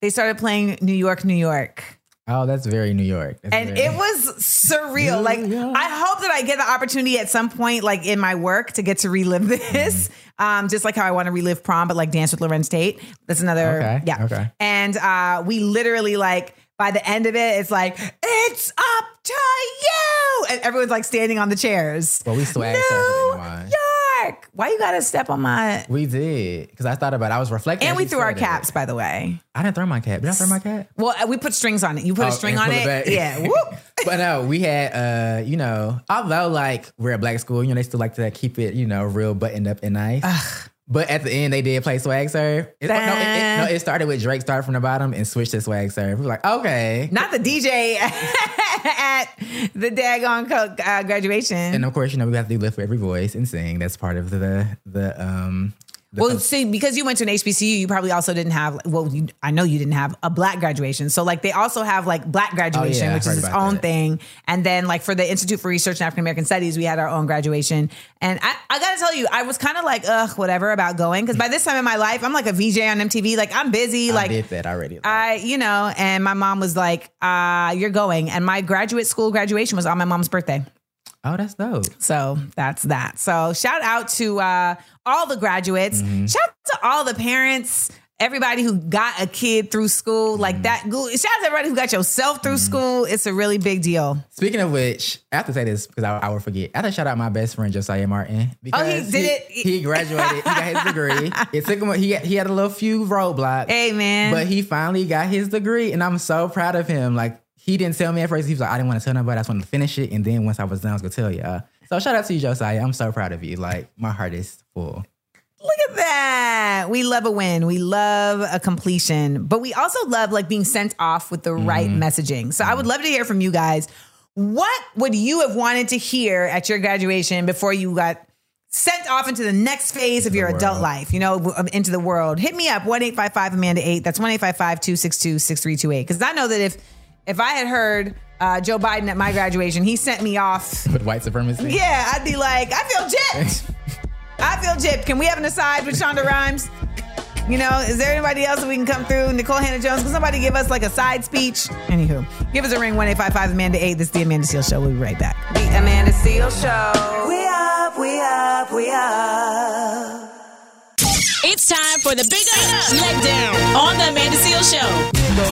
they started playing New York, New York. Oh, that's very New York. That's And very- it was surreal. Like I hope that I get the opportunity at some point, like in my work, to get to relive this. Um, just like how I want to relive prom, but like dance with Larenz Tate. That's another. Okay, Yeah. okay. And uh, we literally like by the end of it, it's like it's up to you, and everyone's like standing on the chairs. Well, we swag surfing York. Why you gotta step on my? We did because I thought about. it. I was reflecting. And we threw our said it. caps, by the way. I didn't throw my cap. Did I throw my cap? Well, uh, we put strings on it. You put Oh, a string on it. back. Yeah. But no, we had, uh, you know, although like we're a black school, you know, they still like to keep it, you know, real buttoned up and nice. But at the end, they did play swag surf. It, no, it, no, it started with Drake started from the bottom and switched to swag surf. We were like, okay. Not the DJ at the daggone uh, graduation. And of course, you know, we have to do lift for every voice and sing. That's part of the the um. Well, see, because you went to an HBCU, you probably also didn't have. Well, you, I know you didn't have a black graduation. So, like, they also have like black graduation, Oh, yeah, which is its own that. thing. And then, like, for the Institute for Research in African American Studies, we had our own graduation. And I, I got to tell you, I was kind of like, ugh, whatever about going, because by this time in my life, I'm like a VJ on MTV. Like, I'm busy. I like, did that already. I, you know, and my mom was like, uh, "You're going," and my graduate school graduation was on my mom's birthday. Oh, that's dope. So that's that. So shout out to uh, all the graduates. Mm-hmm. Shout out to all the parents. Everybody who got a kid through school, like Mm-hmm. that. Shout out to everybody who got yourself through school. It's a really big deal. Speaking of which, I have to say this because I, I will forget. I have to shout out my best friend Josiah Martin because Oh, he did it? He graduated. he got his degree. It took him. He he had a little few roadblocks. Hey, man. but he finally got his degree, and I'm so proud of him. Like he didn't tell me at first. He was like, I didn't want to tell nobody. I just wanted to finish it, and then once I was done, I was gonna tell you. So shout out to you, Josiah. I'm so proud of you. Like my heart is full. Look at that. We love a win. We love a completion, but we also love like being sent off with the right Mm-hmm. messaging. So I would love to hear from you guys. What would you have wanted to hear at your graduation before you got sent off into the next phase of your adult life, you know, into the world? Hit me up, 1 855 Amanda 8. That's 1 855 262 6328. Because I know that if if I had heard uh, Joe Biden at my graduation, he sent me off With white supremacy. yeah, I'd be like, I feel gypped. I feel gypped. Can we have an aside with Shonda Rhimes? You know, is there anybody else that we can come through? Nikole Hannah-Jones, can somebody give us like a side speech? Anywho, give us a ring 1 855 Amanda 8. This is the Amanda Seal Show. We'll be right back. The Amanda Seal Show. We up, we up, we up. It's time for the Big Up Letdown on the Amanda Seal Show.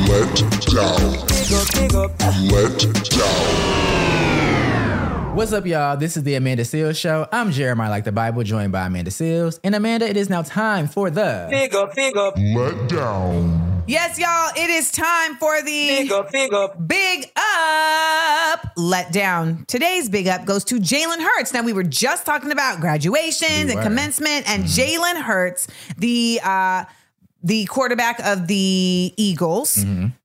What's up, y'all? This is the Amanda Seales Show. I'm Jeremiah, like the Bible, joined by Amanda Seales. And Amanda, it is now time for the. Figure, figure, let down. Yes, y'all, it is time for the Big up, big up. Big Up Let Down. Today's Big Up goes to Jalen Hurts. Now, we were just talking about graduations We and commencement, and Jalen Hurts, the uh, the quarterback of the Eagles,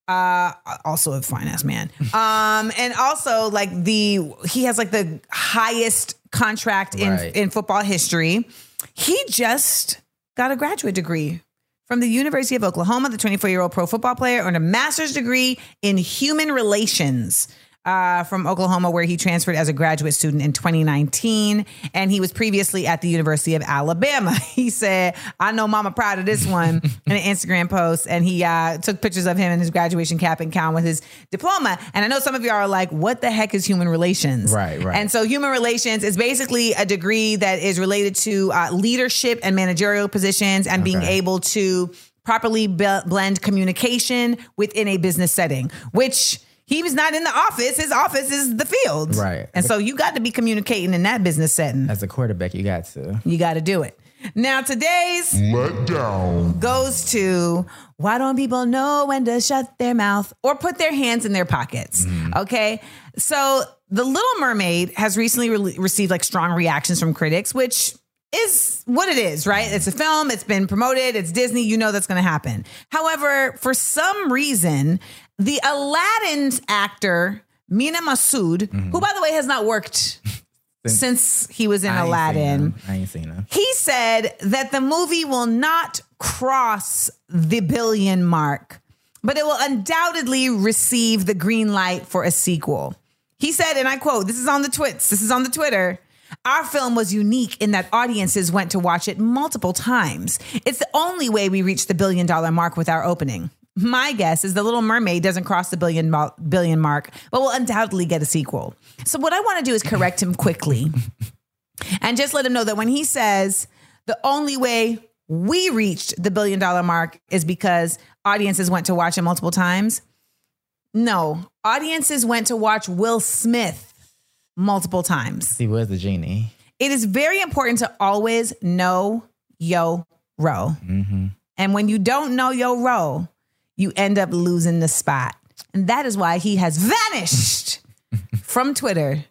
uh, also a fine ass man, um, and also like the he has like the highest contract in Right. in football history. He just got a graduate degree from the University of Oklahoma. The 24 year old pro football player earned a master's degree in human relations. Uh, from Oklahoma, where he transferred as a graduate student in 2019. And he was previously at the University of Alabama. He said, I know mama proud of this one in an Instagram post. And he uh, took pictures of him in his graduation cap and gown with his diploma. And I know some of you are like, what the heck is human relations? Right, right. And so human relations is basically a degree that is related to uh, leadership and managerial positions and being able to properly be- blend communication within a business setting, which he was not in the office. His office is the field. Right. And so you got to be communicating in that business setting. As a quarterback, you got to. You got to do it. Now, today's letdown goes to why don't people know when to shut their mouth or put their hands in their pockets? Mm-hmm. Okay. So, The Little Mermaid has recently re- received like strong reactions from critics, which is what it is, right? It's a film, it's been promoted, it's Disney, you know that's going to happen. However, for some reason, the Aladdin's actor, Mena Massoud, who by the way has not worked since he was in I Aladdin. I ain't seen him. he said that the movie will not cross the billion mark, but it will undoubtedly receive the green light for a sequel. He said, and I quote, this is on the twits, this is on the Twitter. Our film was unique in that audiences went to watch it multiple times. It's the only way we reached the billion dollar mark with our opening. My guess is The Little Mermaid doesn't cross the billion mark, but will undoubtedly get a sequel. So what I want to do is correct him quickly and just let him know that when he says the only way we reached the billion dollar mark is because audiences went to watch it multiple times. No, audiences went to watch Will Smith multiple times. He was the genie. It is very important to always know yo row. Mm-hmm. And when you don't know your row, you end up losing the spot. And that is why he has vanished from Twitter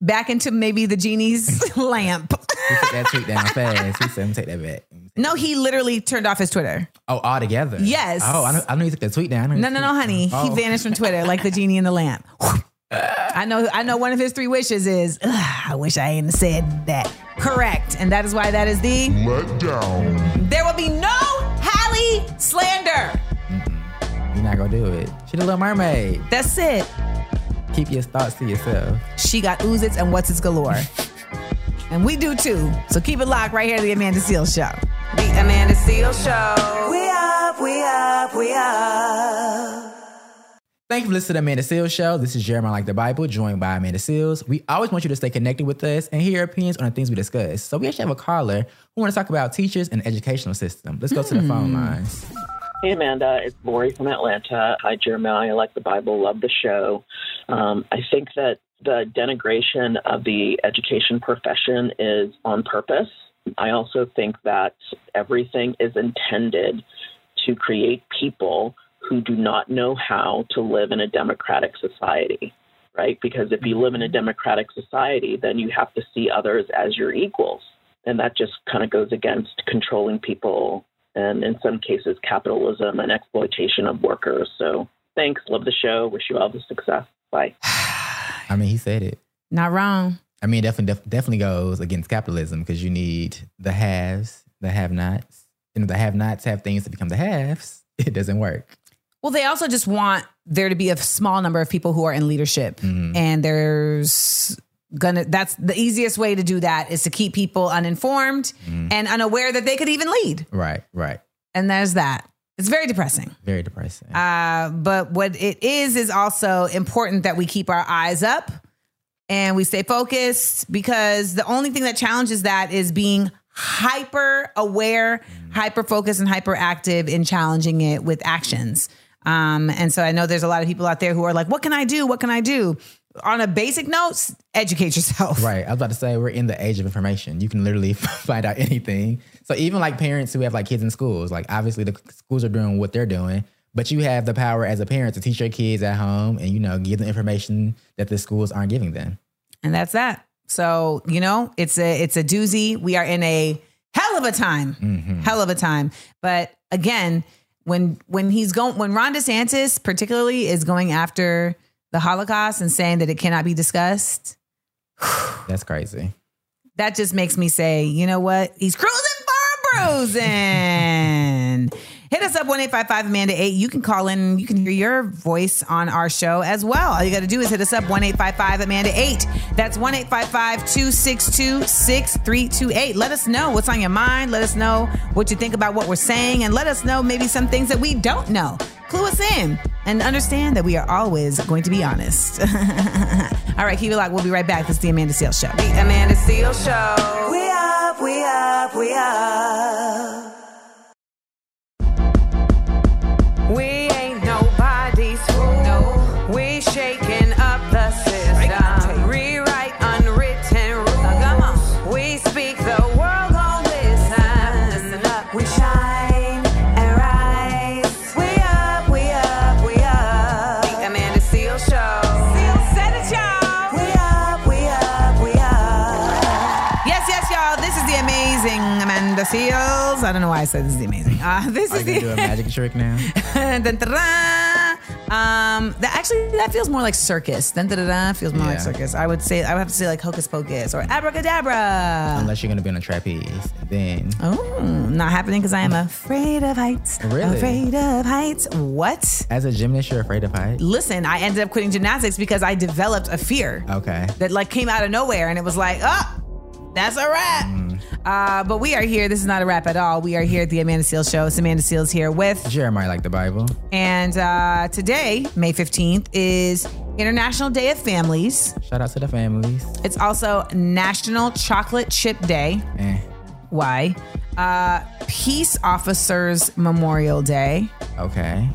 back into maybe the genie's lamp. He took that tweet down fast. He said, "I'm take that back." No, he literally turned off his Twitter. Oh, altogether? Yes. Oh, I know, I know he took that tweet down. No, no, no, honey. He Oh. vanished from Twitter like the oh. genie in the lamp. I know. I know. One of his three wishes is, I wish I hadn't said that. Correct, and that is why that is the Let down. There will be no Halle slander. You're not gonna do it. She the Little Mermaid. That's it. Keep your thoughts to yourself. She got oozits and what's its galore, and we do too. So keep it locked right here to the Amanda Seales Show. The Amanda Seal Show. We up, we up, we up. Thank you for listening to the Amanda Seales Show. This is Jeremiah Like the Bible, joined by Amanda Seales. We always want you to stay connected with us and hear your opinions on the things we discuss. So we actually have a caller who want to talk about teachers and educational system. Let's go to the phone hmm. lines. Hey, Amanda. It's Lori from Atlanta. Hi, Jeremiah. I like the Bible. Love the show. Um, I think that the denigration of the education profession is on purpose. I also think that everything is intended to create people who do not know how to live in a democratic society, right? Because if you live in a democratic society, then you have to see others as your equals. And that just kind of goes against controlling people and in some cases capitalism and exploitation of workers. So thanks, love the show, wish you all the success. Bye. I mean, he said it. Not wrong. I mean, it definitely def- definitely goes against capitalism because you need the haves, the have-nots. You know, the have-nots have things to become the haves. It doesn't work. Well, they also just want there to be a small number of people who are in leadership. Mm-hmm. And there's gonna that's the easiest way to do that is to keep people uninformed and unaware that they could even lead. Right, right. And there's that. It's very depressing. Very depressing. Uh, but what it is is also important that we keep our eyes up and we stay focused because the only thing that challenges that is being hyper aware, hyper focused, and hyper active in challenging it with actions. Um, and so I know there's a lot of people out there who are like, what can I do? What can I do? On a basic note, educate yourself. Right. I was about to say we're in the age of information. You can literally find out anything. So even like parents who have like kids in schools, like obviously the schools are doing what they're doing, but you have the power as a parent to teach your kids at home and you know give them information that the schools aren't giving them. And that's that. So, you know, it's a it's a doozy. We are in a hell of a time. Mm-hmm. Hell of a time. But again, when when he's going when Ron DeSantis particularly is going after the Holocaust and saying that it cannot be discussed, That's crazy. that just makes me say, you know what? He's cruising for a bruising. Hit us up one eight five five Amanda eight. You can call in. You can hear your voice on our show as well. All you got to do is hit us up one eight five five Amanda eight. That's one eight five five two six two six three two eight. Let us know what's on your mind. Let us know what you think about what we're saying, and let us know maybe some things that we don't know. Clue us in and understand that we are always going to be honest. All right, keep it locked. We'll be right back. This is the Amanda Seales Show. The Amanda Seal Show. We up, we up, we up. We Seales. I don't know why I said this is amazing. Uh, this Are is you gonna do a magic trick now? Dun, dun, dun. um, that actually that feels more like circus. Dun, dun, dun, dun, feels more like circus. I would say I would have to say like hocus pocus or abracadabra. Unless you're gonna be on a trapeze. Then Oh, not happening because I am afraid of heights. Really? Afraid of heights. What? as a gymnast, you're afraid of heights. Listen, I ended up quitting gymnastics because I developed a fear. Okay. that like came out of nowhere and it was like, oh, that's a wrap. Mm. Uh, but we are here. This is not a wrap at all. We are here at the Amanda Seales Show. It's Amanda Seales here with, Jeremiah like the Bible. and uh, today, May 15th, is International Day of Families. Shout out to the families. It's also National Chocolate Chip Day. Eh. Why? Uh, Peace Officers Memorial Day. Okay.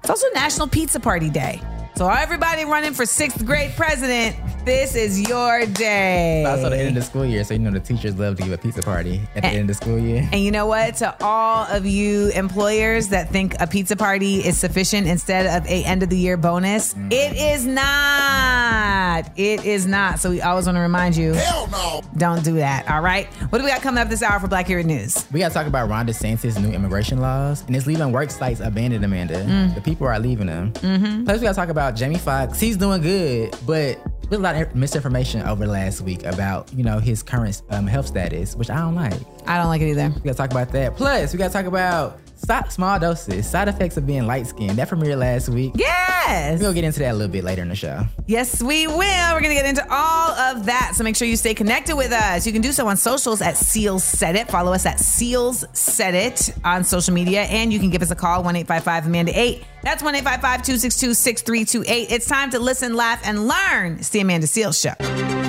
It's also National Pizza Party Day. So everybody running for sixth grade president, this is your day. It's also the end of the school year, so you know the teachers love to give a pizza party at the end of the school year. And you know what? To all of you employers that think a pizza party is sufficient instead of a end of the year bonus, it is not. It is not. So we always want to remind you, hell no, don't do that. All right. What do we got coming up this hour for Blackurate News? We got to talk about Ron DeSantis' new immigration laws, and it's leaving work sites abandoned, Amanda. Mm. The people are leaving them. Mm-hmm. Plus, we got to talk about Jamie Foxx. He's doing good, but there's a lot of misinformation over last week about, you know, his current um, health status, which I don't like. I don't like it either. We got to talk about that. Plus, we got to talk about small doses, side effects of being light skinned. That premiered last week. Yes. We'll get into that a little bit later in the show. Yes, we will. We're going to get into all of that. So make sure you stay connected with us. You can do so on socials at Seales Said It. Follow us at Seales Said It on social media. And you can give us a call, 1 855 Amanda 8. That's 1 855 262 6328. It's time to listen, laugh, and learn. It's the Amanda Seales Show.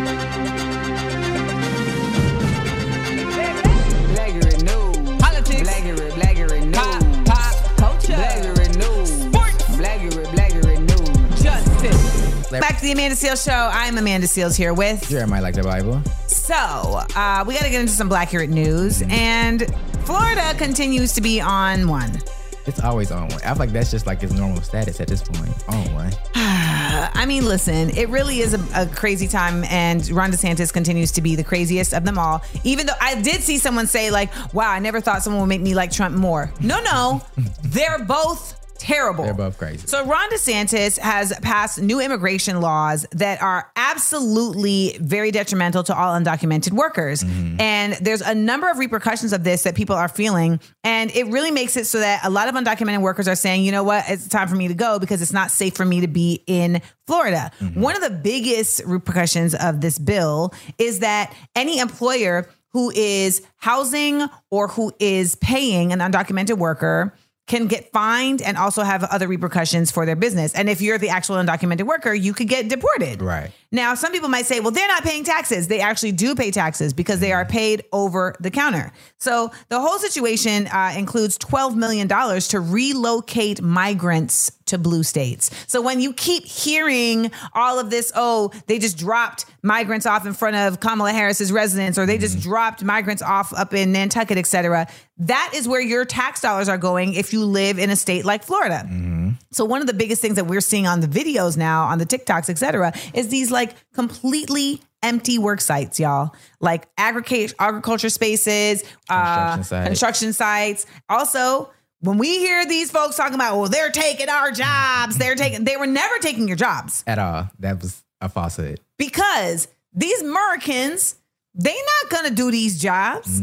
Back to the Amanda Seales Show. I'm Amanda Seales here with. Jeremiah like the Bible. So, uh, we got to get into some Blackurate news. And Florida continues to be on one. It's always on one. I feel like that's just like his normal status at this point. On one. I mean, listen, it really is a, a crazy time, and Ron DeSantis continues to be the craziest of them all. Even though I did see someone say, like, wow, I never thought someone would make me like Trump more. No, no, they're both terrible. They're both crazy. So Ron DeSantis has passed new immigration laws that are absolutely very detrimental to all undocumented workers. Mm-hmm. And there's a number of repercussions of this that people are feeling. And it really makes it so that a lot of undocumented workers are saying, you know what, it's time for me to go because it's not safe for me to be in Florida. Mm-hmm. One of the biggest repercussions of this bill is that any employer who is housing or who is paying an undocumented worker can get fined and also have other repercussions for their business. And if you're the actual undocumented worker, you could get deported. Right. Now, some people might say, well, they're not paying taxes. They actually do pay taxes because they are mm. paid over the counter. So the whole situation uh, includes $12 million to relocate migrants to blue states. So when you keep hearing all of this, oh, they just dropped migrants off in front of Kamala Harris's residence, or they just mm. dropped migrants off up in Nantucket, et cetera, that is where your tax dollars are going if you live in a state like Florida. Mm-hmm. So one of the biggest things that we're seeing on the videos now, on the TikToks, et cetera, is these like completely empty work sites, y'all. Like agriculture, agriculture spaces, uh, Construction sites. construction sites. Also, when we hear these folks talking about, well, they're taking our jobs, they're taking, they were never taking your jobs At all. That was a falsehood. because these Americans, they not gonna do these jobs.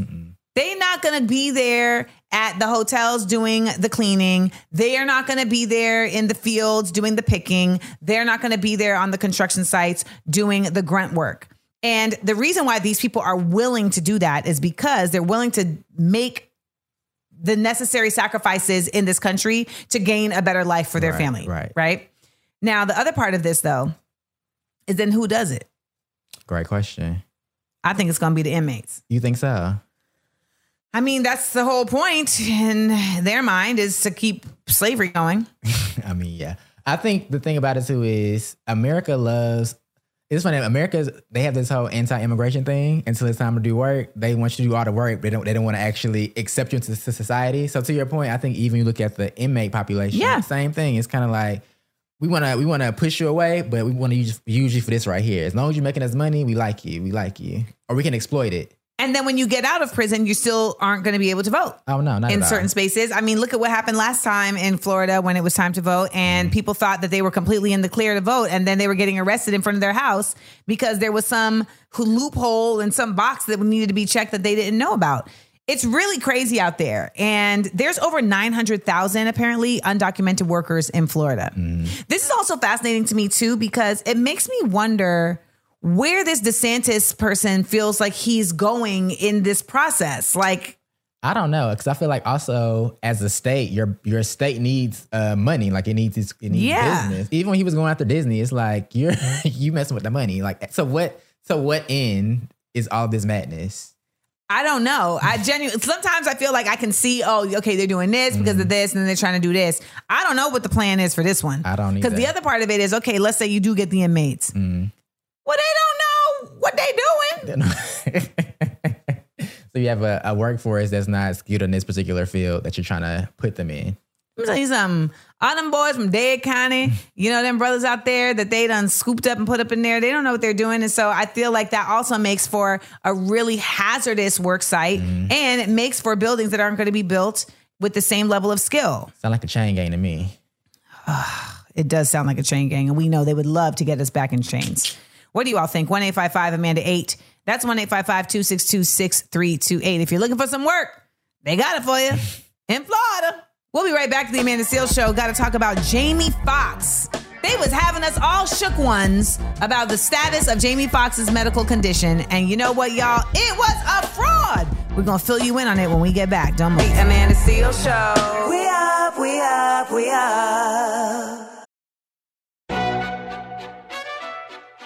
They not gonna be there at the hotels doing the cleaning. They are not gonna be there in the fields doing the picking. They're not gonna be there on the construction sites doing the grunt work. And the reason why these people are willing to do that is because they're willing to make the necessary sacrifices in this country to gain a better life for their Right, family. right. Right. Now, the other part of this, though, is then who does it? Great question. I think it's going to be the inmates. You think so? I mean, that's the whole point in their mind is to keep slavery going. I mean, yeah. I think the thing about it too is America loves. It's funny. America's they have this whole anti-immigration thing. Until it's time to do work, they want you to do all the work. They don't. They don't want to actually accept you into society. So to your point, I think even you look at the inmate population. Yeah. Same thing. It's kind of like we want to we want to push you away, but we want to use, use you for this right here. As long as you're making us money, we like you. We like you, or we can exploit it. And then when you get out of prison, you still aren't going to be able to vote. Oh no, not in at all. certain spaces. I mean, look at what happened last time in Florida when it was time to vote, Mm-hmm. and people thought that they were completely in the clear to vote, and then they were getting arrested in front of their house because there was some loophole in some box that needed to be checked that they didn't know about. It's really crazy out there, and there's over 900,000 apparently undocumented workers in Florida. Mm-hmm. This is also fascinating to me too because it makes me wonder where this DeSantis person feels like he's going in this process. Like, I don't know because I feel like also as a state, your your state needs uh, money. Like it needs it needs Yeah. business. Even when he was going after Disney, it's like you're you messing with the money. Like so what? So what end is all this madness? I don't know. I genuinely sometimes I feel like I can see, oh, okay, they're doing this because of this, and then they're trying to do this. I don't know what the plan is for this one. I don't Because the other part of it is, okay, let's say you do get the inmates. Well, they don't know what they're doing. so you have a, a workforce that's not skewed in this particular field that you're trying to put them in. Let me tell you something. All them boys from Dade County, you know, them brothers out there that they done scooped up and put up in there, they don't know what they're doing. And so I feel like that also makes for a really hazardous work site mm-hmm. and it makes for buildings that aren't going to be built with the same level of skill. Sound like a chain gang to me. It does sound like a chain gang, and we know they would love to get us back in chains. What do you all think? 1 855 Amanda 8. That's 1 855 262 6328. If you're looking for some work, they got it for you in Florida. We'll be right back to the Amanda Seales Show. Got to talk about Jamie Foxx. They was having us all shook ones about the status of Jamie Foxx's medical condition. And you know what, y'all? It was a fraud. We're going to fill you in on it when we get back. Don't move. Amanda Seal Show. We up, we up, we up.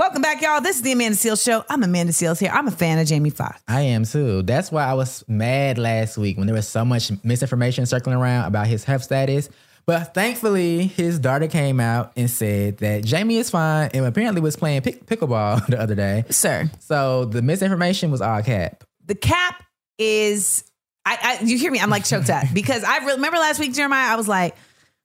Welcome back, y'all. This is the Amanda Seales Show. I'm Amanda Seales here. I'm a fan of Jamie Foxx. I am too. That's why I was mad last week when there was so much misinformation circling around about his health status. But thankfully, his daughter came out and said that Jamie is fine and apparently was playing pick- pickleball the other day. Sir, So the misinformation was all cap. the cap is. I, I you hear me? I'm like choked up because I re- remember last week, Jeremiah. I was like,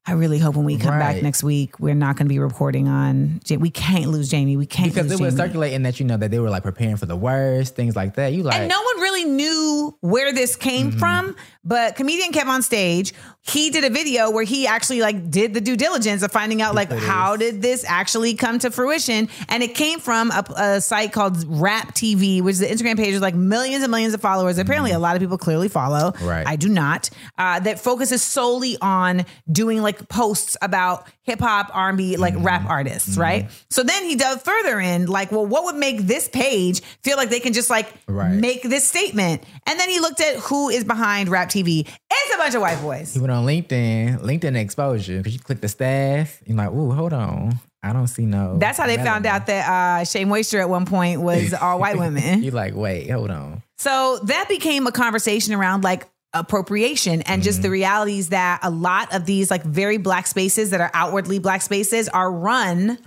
I really hope when we come back next week, we're not going to be reporting on. We can't lose Jamie. We can't Because lose it was Jamie. circulating that you know that they were like preparing for the worst, things like that. You like and no one really knew where this came Mm-hmm. from. But comedian KevOnStage. He did a video where he actually like did the due diligence of finding out like how did this actually come to fruition, and it came from a, a site called Rap TV, which is the Instagram page with like millions and millions of followers. Apparently, a mm. lot of people clearly follow. Right. I do not. Uh, that focuses solely on doing like posts about hip hop, R and B, like rap mm-hmm. artists, mm-hmm. right? So then he dove further in, like, well, what would make this page feel like they can just like Right. make this statement? And then he looked at who is behind Rap TV. It's a bunch of white boys. He went on LinkedIn, LinkedIn exposure, because you click the staff. You're like, ooh, hold on. I don't see no. That's how they found out that uh, Shea Moisture at one point was all white women. You're like, wait, hold on. So that became a conversation around like appropriation and just the realities that a lot of these like very black spaces that are outwardly black spaces are run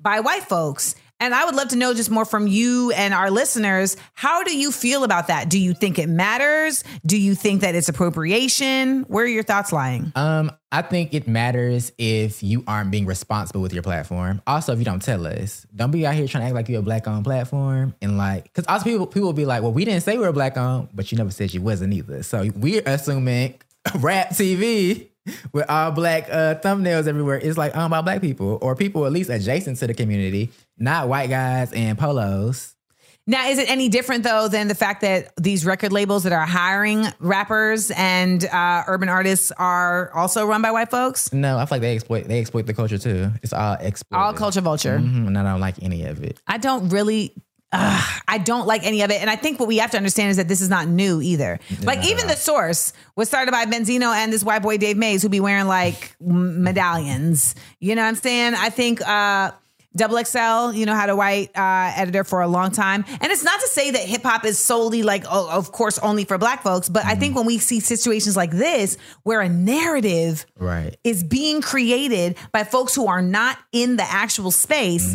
by white folks. And I would love to know just more from you and our listeners. How do you feel about that? Do you think it matters? Do you think that it's appropriation? Where are your thoughts lying? Um, I think it matters if you aren't being responsible with your platform. Also, if you don't tell us, don't be out here trying to act like you're a black owned platform and like, because also people people will be like, well, we didn't say we were a black owned, but you never said you wasn't either. So we're assuming rap TV with all black uh, thumbnails everywhere is like owned by black people or people at least adjacent to the community, not white guys and polos. Now, is it any different though than the fact that these record labels that are hiring rappers and uh, urban artists are also run by white folks? No, I feel like they exploit they exploit the culture too. It's all exploit. All culture vulture. and I don't like any of it. I don't really. Uh, I don't like any of it, and I think what we have to understand is that this is not new either. Like even the source was started by Benzino and this white boy Dave Mays, who be wearing like medallions. You know what I'm saying? I think uh, Double XL, you know, had a white uh, editor for a long time, and it's not to say that hip hop is solely like, oh, of course, only for black folks. But I think when we see situations like this, where a narrative Right. is being created by folks who are not in the actual space,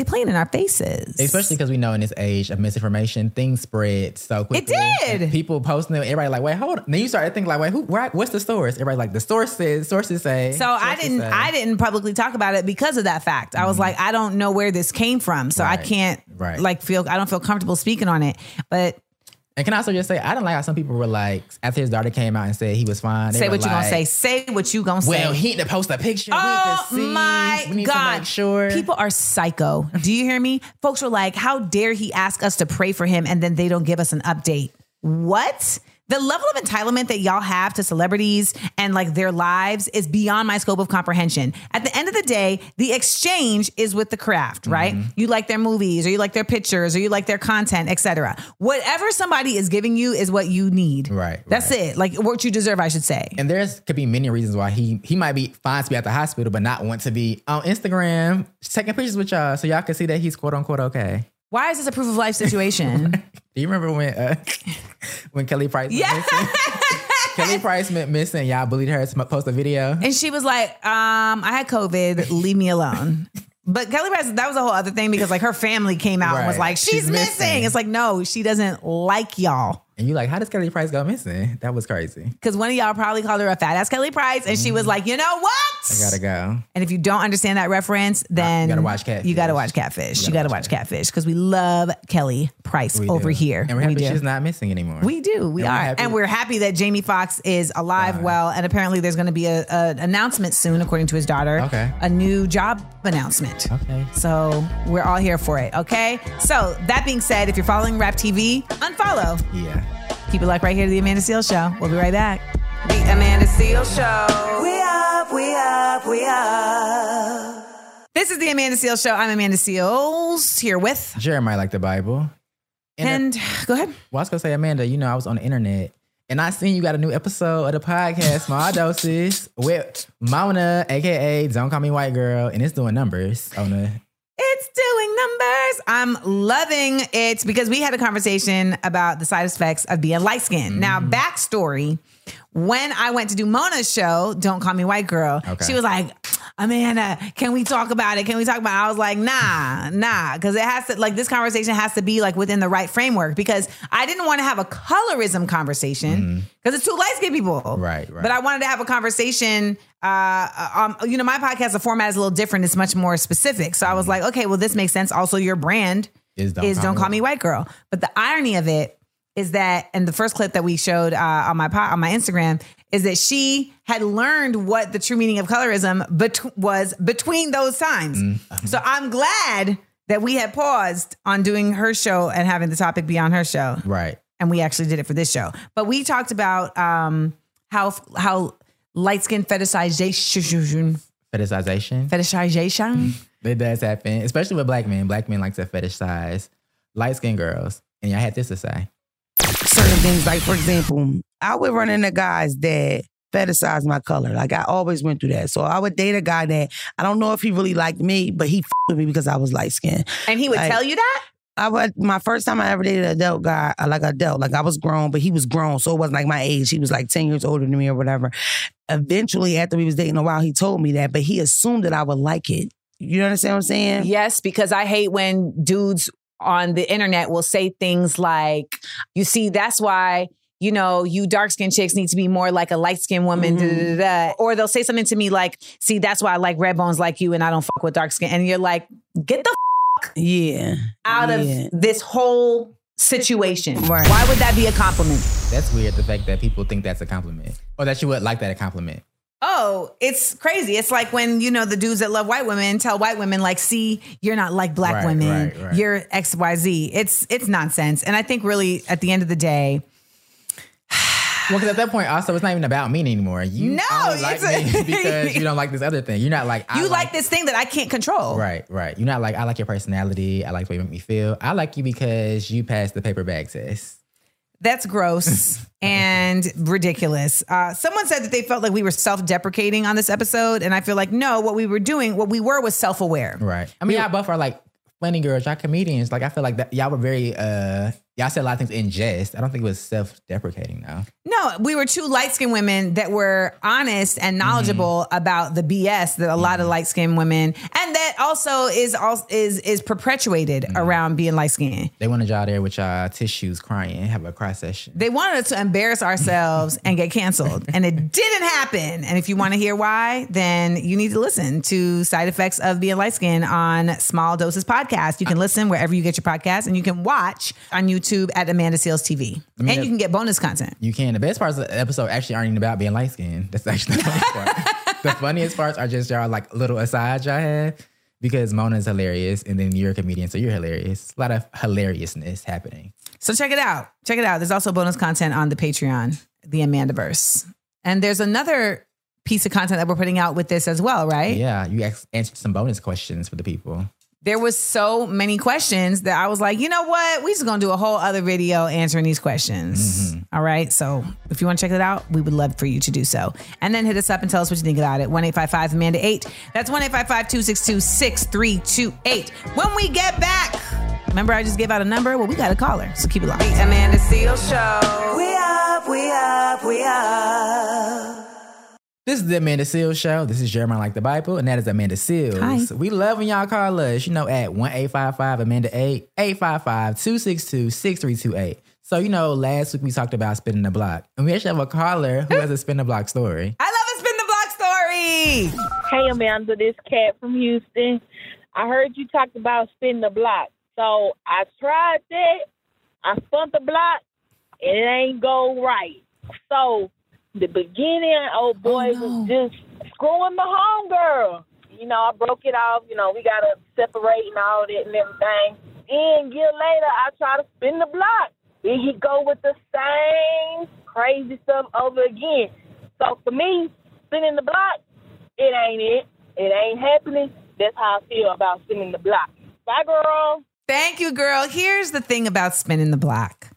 they playing in our faces. Especially because we know in this age of misinformation, things spread so quickly. It did. People posting them, everybody like, wait, hold on. Then you start to think like, wait, who? Where, what's the source? Everybody like, the sources, sources say. So I didn't say. I didn't publicly talk about it because of that fact. I was mm-hmm. like, I don't know where this came from. So I can't Right. like feel I don't feel comfortable speaking on it. But And can I also just say, I didn't like how some people were like, after his daughter came out and said he was fine. they say what you gonna say. Say what you gonna say. Well, he to post a picture. Oh we need to my we need God. to make sure. People are psycho. Do you hear me? Folks were like, how dare he ask us to pray for him and then they don't give us an update? What? The level of entitlement that y'all have to celebrities and like their lives is beyond my scope of comprehension. At the end of the day, the exchange is with the craft, right? Mm-hmm. You like their movies or you like their pictures or you like their content, etc. Whatever somebody is giving you is what you need. Right, That's it. Like what you deserve, I should say. And there's could be many reasons why he he might be fine to be at the hospital, but not want to be on Instagram taking pictures with y'all, so y'all can see that he's quote unquote okay. Why is this a proof of life situation? Do you remember when uh, when Kelly Price Yeah. missing? Kelly Price went missing. Y'all bullied her to post a video. And she was like, um, I had COVID, leave me alone. But Kelly Price, that was a whole other thing because like her family came out and was like, she's, She's missing. missing. It's like, no, she doesn't like y'all. And you like, how does Kelly Price go missing? That was crazy. Because one of y'all probably called her a fat ass Kelly Price, and she was like, you know what? Mm-hmm. I gotta go. And if you don't understand that reference, then you gotta watch Catfish. You gotta watch Catfish. You gotta, watch Catfish because we love Kelly Price We over do. here. and we're we happy do. she's not missing anymore. We do. We And we're and we're happy that Jamie Foxx is alive, well, and apparently there's going to be a, a announcement soon, according to his daughter. Okay. A new job announcement. Okay. So we're all here for it. Okay. So that being said, if you're following Rap TV, unfollow. yeah. Keep it locked right here to the Amanda Seales Show. We'll be right back. The Amanda Seales Show. We up, we up, we up. This is the Amanda Seales Show. I'm Amanda Seales here with. Jeremiah like the Bible. And uh, go ahead. Well, I was gonna say, Amanda, you know, I was on the internet and I seen you got a new episode of the podcast, My Doses, with Mona, aka Don't Call Me White Girl, and it's doing numbers on the It's doing numbers. I'm loving it because we had a conversation about the side effects of being light skinned. Now, mm-hmm. backstory when I went to do Mona's show, Don't Call Me White Girl, Okay. she was like, Amanda, can we talk about it? Can we talk about it? I was like, nah, nah, because it has to, like, this conversation has to be like within the right framework because I didn't want to have a colorism conversation because it's two light skinned people. Right, right. But I wanted to have a conversation. Uh, um, you know, my podcast, the format is a little different. It's much more specific. So I was like, okay, well, this makes sense. Also, your brand Is is Don't Don't, Call Me Call Me White Girl. But the irony of it is that, and the first clip that we showed uh, on my po- on my Instagram is that she had learned what the true meaning of colorism bet- was between those times. Mm-hmm. So I'm glad that we had paused on doing her show and having the topic be on her show Right. and we actually did it for this show. But we talked about um, how how light skin fetishization Fetishization. fetishization. It does happen, especially with black men. Black men like to fetishize light skinned girls. And I had this to say. Certain things. Like for example, I would run into guys that fetishize my color. Like I always went through that. So I would date a guy that I don't know if he really liked me, but he f- with me because I was light skinned. And he would Like- tell you that. I would my first time I ever dated an adult guy, uh, like adult, like I was grown, but he was grown, so it wasn't like my age. He was like 10 years older than me or whatever. Eventually, after we was dating a while, he told me that, but he assumed that I would like it. You understand what I'm saying? Yes, because I hate when dudes on the internet will say things like, "You see, that's why." You know, you dark skinned chicks need to be more like a light skinned woman, da, mm-hmm. da, da, da. or they'll say something to me like, "See, that's why I like red bones like you, and I don't fuck with dark skin." And you're like, "Get the Yeah. out Yeah. of this whole situation. Right. Why would that be a compliment? That's weird, the fact that people think that's a compliment. Or that you would like that a compliment. Oh, it's crazy. It's like when, you know, the dudes that love white women tell white women, like, see, you're not like black Right, women. right, right. You're XYZ. It's it's nonsense. And I think really at the end of the day, Well, because at that point, also, it's not even about me anymore. You No, only like a- me because you don't like this other thing. You're not like I you like, this thing that I can't control. Right, right. You're not like I like your personality. I like the way you make me feel. I like you because you passed the paper bag test. That's gross and ridiculous. Uh, someone said that they felt like we were self deprecating on this episode. And I feel like, no, what we were doing, what we were was self aware. Right. I mean, y'all both are like funny girls. Y'all comedians. Like I feel like that y'all were very. uh Y'all said a lot of things in jest. I don't think it was self-deprecating though. No, we were two light skinned women that were honest and mm-hmm. knowledgeable about the BS that a lot of mm-hmm. light skinned women and that also is also is is perpetuated mm-hmm. around being light skinned. They wanted y'all there with y'all tissues crying, have a cry session. They wanted us to embarrass ourselves and get canceled, and it didn't happen. And if you want to hear why, then you need to listen to Side Effects of Being Light Skinned on Small Doses Podcast. You can uh, listen wherever you get your podcast, and you can watch on YouTube at Amanda Seales TV, and you can get bonus content. You can. The best parts of the episode actually aren't even about being light skinned. That's actually the funniest part. the funniest parts are just y'all like little asides y'all have because Mona's hilarious and then you're a comedian, so you're hilarious. A lot of hilariousness happening. So check it out. Check it out. There's also bonus content on the Patreon, the Amandaverse. And there's another piece of content that we're putting out with this as well, right? Yeah, you ex- answered some bonus questions for the people. There was so many questions that I was like, you know what? We just gonna do a whole other video answering these questions. Mm-hmm. All right. So if you want to check it out, we would love for you to do so. And then hit us up and tell us what you think about it. 1-855 Amanda 8. That's 1-855-262-6328. When we get back, remember I just gave out a number? Well, we got a caller. So keep it locked. Amanda Seal Show. We up, we up, we up. This is the Amanda Seales Show. This is Jeremiah Like the Bible, and that is Amanda Seales. Hi. We love when y'all call us, you know, at 1 855 Amanda 8 855 262 6328. So, you know, last week we talked about spinning the block, and we actually have a caller who has a spin the block story. I love a spin the block story. Hey Amanda, this cat from Houston. I heard you talked about spinning the block. So I tried that. I spun the block and it ain't go right. So the beginning, oh boy, was just screwing my homegirl. You know, I broke it off. You know, we gotta separate and all that and everything. And a year later, I try to spin the block. Then he go with the same crazy stuff over again. So for me, spinning the block, it ain't it. It ain't happening. That's how I feel about spinning the block. Bye, girl. Thank you, girl. Here's the thing about spinning the block.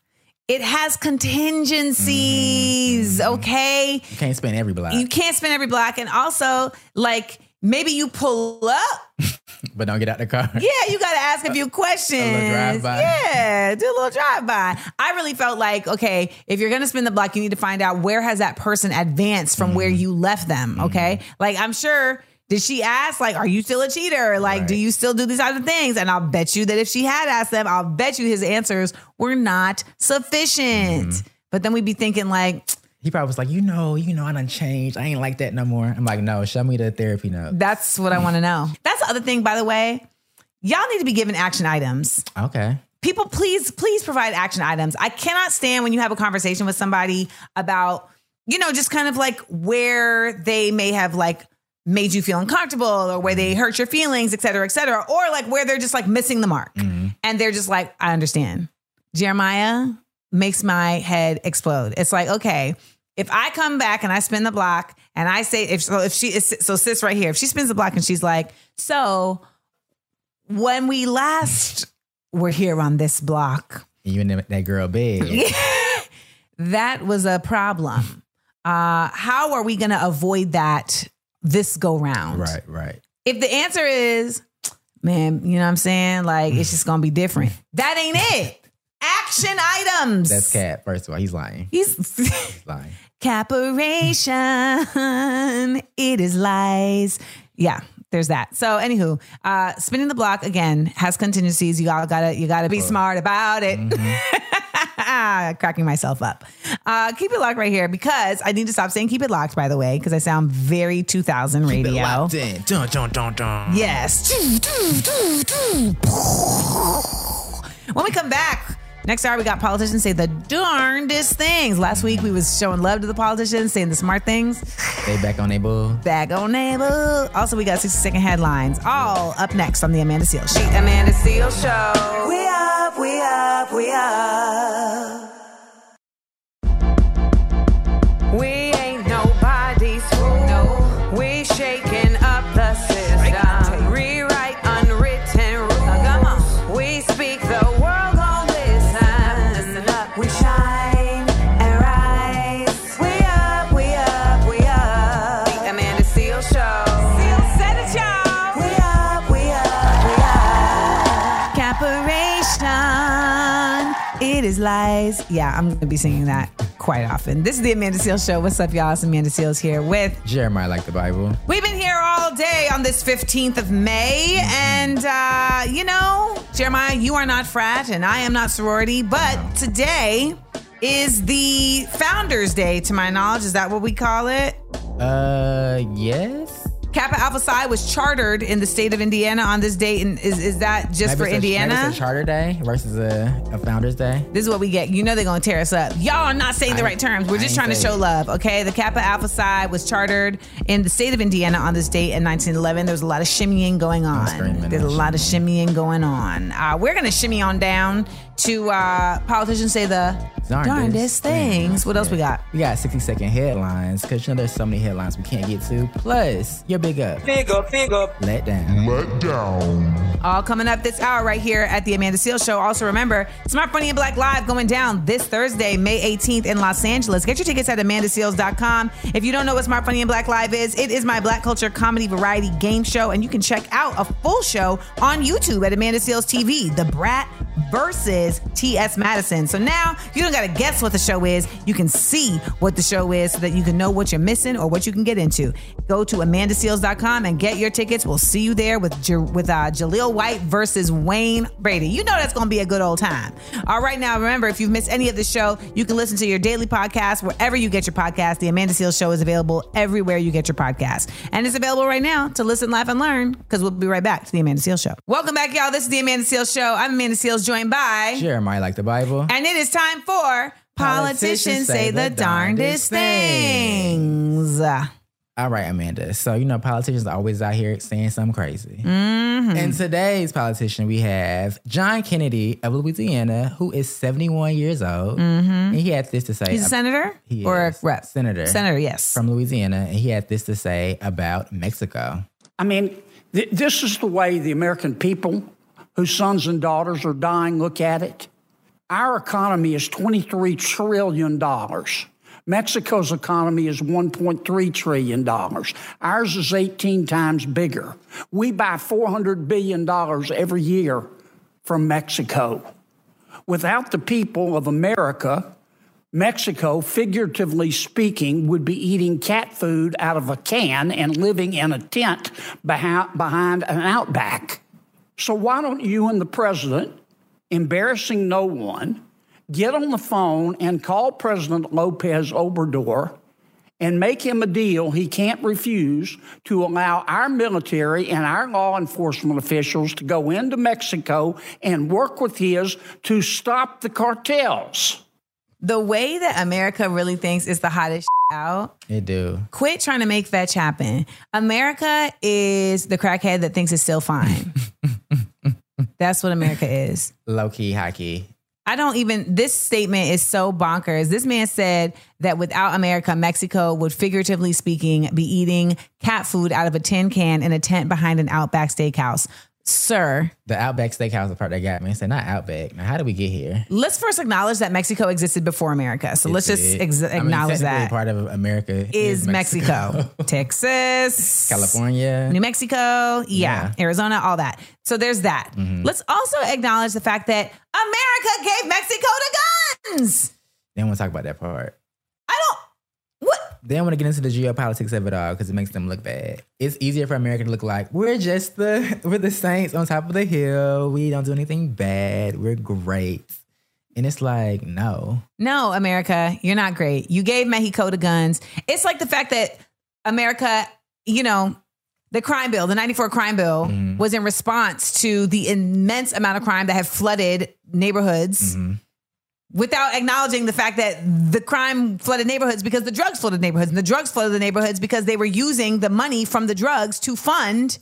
It has contingencies, mm-hmm. okay? You can't spend every block, You can't spend every block. And also, like, maybe you pull up. but don't get out the car. Yeah, you got to ask a few questions. drive-by. Yeah, do a little drive by. I really felt like, okay, if you're going to spin the block, you need to find out where has that person advanced from mm-hmm. where you left them, okay? Mm-hmm. Like, I'm sure. Did she ask, like, are you still a cheater? Like, do you still do these other things? And I'll bet you that if she had asked them, I'll bet you his answers were not sufficient. Mm-hmm. But then we'd be thinking, like, He probably was like, you know, you know, I done changed. I ain't like that no more. I'm like, no, show me the therapy note. that's what I want to know. That's the other thing, by the way. Y'all need to be given action items. Okay. people please please provide action items. I cannot stand when you have a conversation with somebody about you know just kind of like where they may have like made you feel uncomfortable or where they hurt your feelings, et cetera, et cetera, or like where they're just like missing the mark and they're just like, I understand. Jeremiah makes my head explode. It's like, okay, if I come back and I spin the block and I say, if so, if she is so sis right here, if she spins the block and she's like, so when we last were here on this block, Even that that girl big. that was a problem. Uh, how are we going to avoid that this go round? Right, right. If the answer is, man, you know what I'm saying? Like, it's just to be different. That ain't it. Action items. That's Cat. First of all, he's lying. He's He's lying. caparation. It is lies. Yeah, there's that. So, anywho, uh, spinning the block again has contingencies. You all gotta you gotta be smart about it. Cracking myself up. Uh, keep it locked right here because I need to stop saying keep it locked. By the way, because I sound very 2000 radio. Keep it locked in. Dun, dun, dun, dun. Yes. When we come back, next hour we got politicians say the darndest things. Last week we was showing love to the politicians, saying the smart things. They back on their bull. Back on neighbor. Also, we got 60 second headlines. All up next on the Amanda Seales Show. The Amanda Seales Show. We up, we up, we up. We lies. Yeah, I'm going to be singing that quite often. This is the Amanda Seales Show. What's up, y'all? It's Amanda Seales here with Jeremiah like the Bible. We've been here all day on this 15th of May. And, uh, you know, Jeremiah, you are not frat and I am not sorority, but today is the Founders Day, to my knowledge. Is that what we call it? Uh, yes. Kappa Alpha Psi was chartered in the state of Indiana on this date. And is, is that just for Maybe a- Indiana? maybe it's a Charter Day versus a, a Founders Day. This is what we get. You know they're gonna tear us up. Y'all are not saying the I- right terms. We're I just trying to show it. love. Okay. The Kappa Alpha Psi was chartered in the state of Indiana on this date in 1911. There was a lot of shimmying going on. There's a lot of shimmying going on. Uh, we're gonna shimmy on down to uh, politicians say the Darndest darndest things. What else we got? We got 60 second headlines because you know there's so many headlines we can't get to. Plus, your big up. Big up, big up. Let down. Let down. All coming up this hour right here at the Amanda Seales Show. Also, remember, Smart Funny and Black Live going down this Thursday, May 18th in Los Angeles. Get your tickets at amandaseales.com. If you don't know what Smart Funny and Black Live is, it is my black culture comedy variety game show, and you can check out a full show on YouTube at Amanda Seales TV, Da Brat versus T.S. Madison. So now you don't got to guess what the show is. You can see what the show is so that you can know what you're missing or what you can get into. Go to amandaseales.com and get your tickets. We'll see you there with with uh, Jaleel White versus Wayne Brady. You know that's going to be a good old time. All right, now remember, if you've missed any of the show, you can listen to your daily podcast wherever you get your podcast. The Amanda Seales Show is available everywhere you get your podcast. And it's available right now to listen, laugh, and learn because we'll be right back to The Amanda Seales Show. Welcome back, y'all. This is The Amanda Seales Show. I'm Amanda Seales, joined by... Jeremiah like the Bible. And it is time for Politicians Say the Darndest Things. All right, Amanda. So, you know, politicians are always out here saying something crazy. Mhm. And today's politician, we have John Kennedy of Louisiana, who is 71 years old. Mhm. And he had this to say. He's a senator He or a rep? Senator. Senator, yes. From Louisiana. And he had this to say about Mexico. I mean, th- this is the way the American people, whose sons and daughters are dying, look at it. Our economy is $23 trillion. Mexico's economy is $1.3 trillion. Ours is 18 times bigger. We buy $400 billion every year from Mexico. Without the people of America, Mexico, figuratively speaking, would be eating cat food out of a can and living in a tent behind, an outback. So, why don't you and the president, embarrassing no one, get on the phone and call President Lopez Obrador and make him a deal he can't refuse to allow our military and our law enforcement officials to go into Mexico and work with his to stop the cartels. The way that America really thinks is the hottest out. It do. Quit trying to make fetch happen. America is the crackhead that thinks it's still fine. That's what America is. Low key, high key. I don't even, this statement is so bonkers. This man said that without America, Mexico would, figuratively speaking, be eating cat food out of a tin can in a tent behind an Outback steakhouse. Sir, The Outback Steakhouse is the part that got me. I said, not Outback. Now, how did we get here? let's first acknowledge that Mexico existed before America. So let's just ex- I mean, acknowledge that. part of America is Mexico, Texas, California, New Mexico, yeah, Yeah. Arizona, all that. So there's that. Mhm. Let's also acknowledge the fact that America gave Mexico the guns. They don't want to talk about that part. I don't. They don't want to get into the geopolitics of it all because it makes them look bad. It's easier for America to look like we're just the we're the saints on top of the hill. We don't do anything bad. We're great. And it's like, no. No, America, you're not great. You gave Mexico the guns. It's like the fact that America, you know, the crime bill, the 94 crime bill, mm-hmm. was in response to the immense amount of crime that had flooded neighborhoods mm-hmm. Without acknowledging the fact that the crime flooded neighborhoods because the drugs flooded neighborhoods and the drugs flooded the neighborhoods because they were using the money from the drugs to fund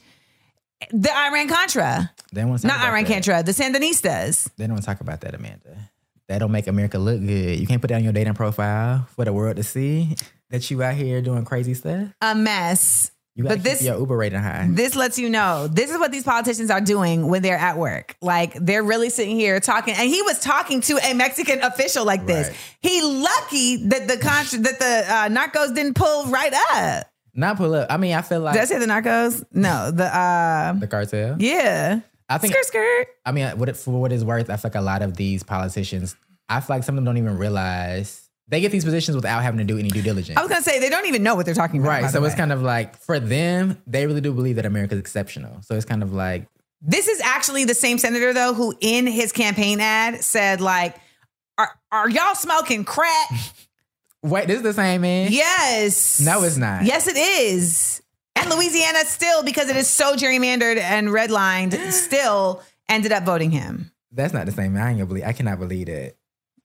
the Iran Contra. They don't want talk Not Iran. Contra, the Sandinistas. They don't want to talk about that, Amanda. That don't make America look good. You can't put on your dating profile for the world to see that you out here doing crazy stuff. A mess. You But this your Uber rating high. This lets you know this is what these politicians are doing when they're at work. Like they're really sitting here talking, and he was talking to a Mexican official like this. He lucky that the contra- that the uh, narcos didn't pull right up. Not pull up. I mean, I feel like Did I say the narcos? No, the uh, the cartel. yeah. I think skirt skirt. I mean, what it, for what it's worth, I feel like a lot of these politicians, I feel like some of them don't even realize they get these positions without having to do any due diligence. I was gonna say they don't even know what they're talking about. right. So it's way. kind of like for them, they really do believe that America's exceptional. So it's kind of like This is actually the same senator though who in his campaign ad said like, "Are are y'all smoking crack?" Wait, this is the same man? Yes. No, it's not. Yes, it is. And Louisiana still, because it is so gerrymandered and redlined, still ended up voting him. That's not the same man. I ain't believe I cannot believe that.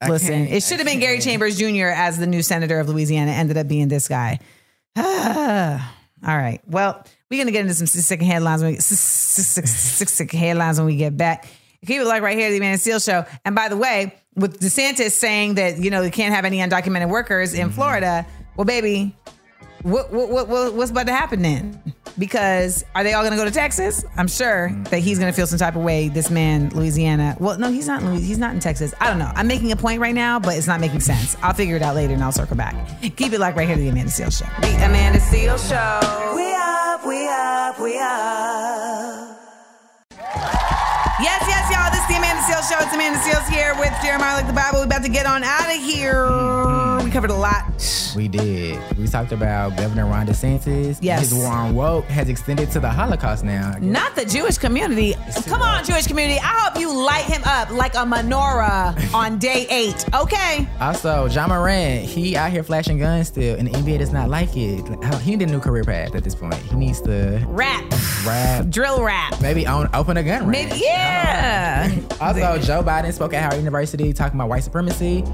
I Listen, it should have been Gary Chambers Jr. as the new senator of Louisiana. Ended up being this guy. All right. Well, we're gonna get into some sick headlines when we sick, sick, sick headlines when we get back. Keep it like right here, at the Amanda Seales Show. And by the way, with DeSantis saying that you know they can't have any undocumented workers in Florida, well, baby, what, what, what, what what's about to happen then? Because are they all going to go to Texas? I'm sure that he's going to feel some type of way. This man, Louisiana. Well, no, he's not. in Louis- He's not in Texas. I don't know. I'm making a point right now, but it's not making sense. I'll figure it out later, and I'll circle back. Keep it like right here, to the Amanda Seales Show. The Amanda Seales Show. We up, we up, we up. Yes, yes, y'all. This is the Amanda Seales Show. It's Amanda Seales here with Jeremiah like the Bible. We're about to get on out of here. We covered a lot. We did. We talked about Governor Ron DeSantis. Yes. His war on woke has extended to the Holocaust now. Not the Jewish community. Come on, Jewish community. I hope you light him up like a menorah on day eight. Okay. Also, Ja Morant, he out here flashing guns still, and the NBA does not like it. He need a new career path at this point. He needs to Rap. rap, Drill rap. maybe own, open a gun range. Maybe, yeah. Also, Joe Biden spoke at Howard University talking about white supremacy.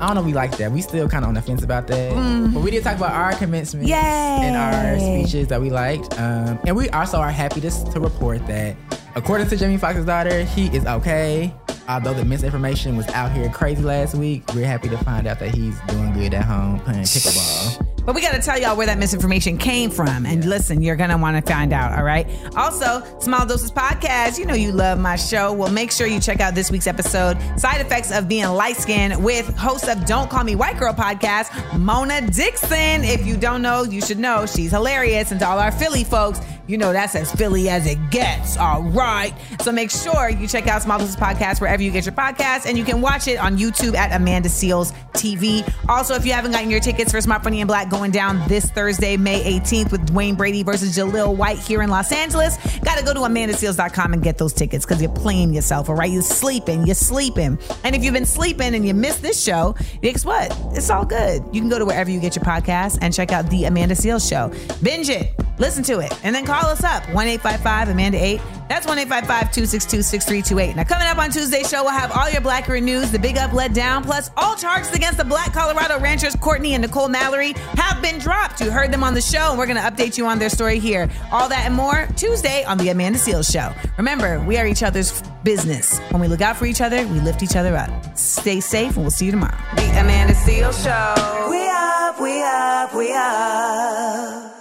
I don't know we like that. We still kind of on the fence about that. But we did talk about our commencements Yay. and our speeches that we liked. Um, and we also are happy to, to report that, according to Jamie Foxx's daughter, he is okay. Although the misinformation was out here crazy last week, we're happy to find out that he's doing good at home playing pickleball. But we got to tell y'all where that misinformation came from. And listen, you're going to want to find out, all right? Also, Small Doses Podcast, you know you love my show. Well, make sure you check out this week's episode, Side Effects of Being Light Skinned, with host of Don't Call Me White Girl podcast, Mona Dixon. If you don't know, you should know. She's hilarious. And to all our Philly folks, You know that's as Philly as it gets. All right. So make sure you check out Small Doses Podcast wherever you get your podcasts, and you can watch it on YouTube at Amanda Seales TV. Also, if you haven't gotten your tickets for Smart Funny and Black going down this Thursday, May 18th, with Wayne Brady versus Jaleel White here in Los Angeles, gotta go to amandaseales.com and get those tickets because you're playing yourself. All right, you're sleeping, you're sleeping, and if you've been sleeping and you missed this show, guess what? It's all good. You can go to wherever you get your podcasts and check out the Amanda Seales Show. Binge it, listen to it, and then call us up one eight five five Amanda eight. That's one eight five five two six two six three two eight. Now coming up on Tuesday's show, we'll have all your Blackurate news, the big up, let down, plus all charges against the Black Colorado ranchers Courtney and Nicole Mallory have been dropped. You heard them on the show, and we're going to update you on their story here. All that and more Tuesday on the Amanda Seales Show. Remember, we are each other's business. When we look out for each other, we lift each other up. Stay safe, and we'll see you tomorrow. The Amanda Seales Show. We up, we up, we up.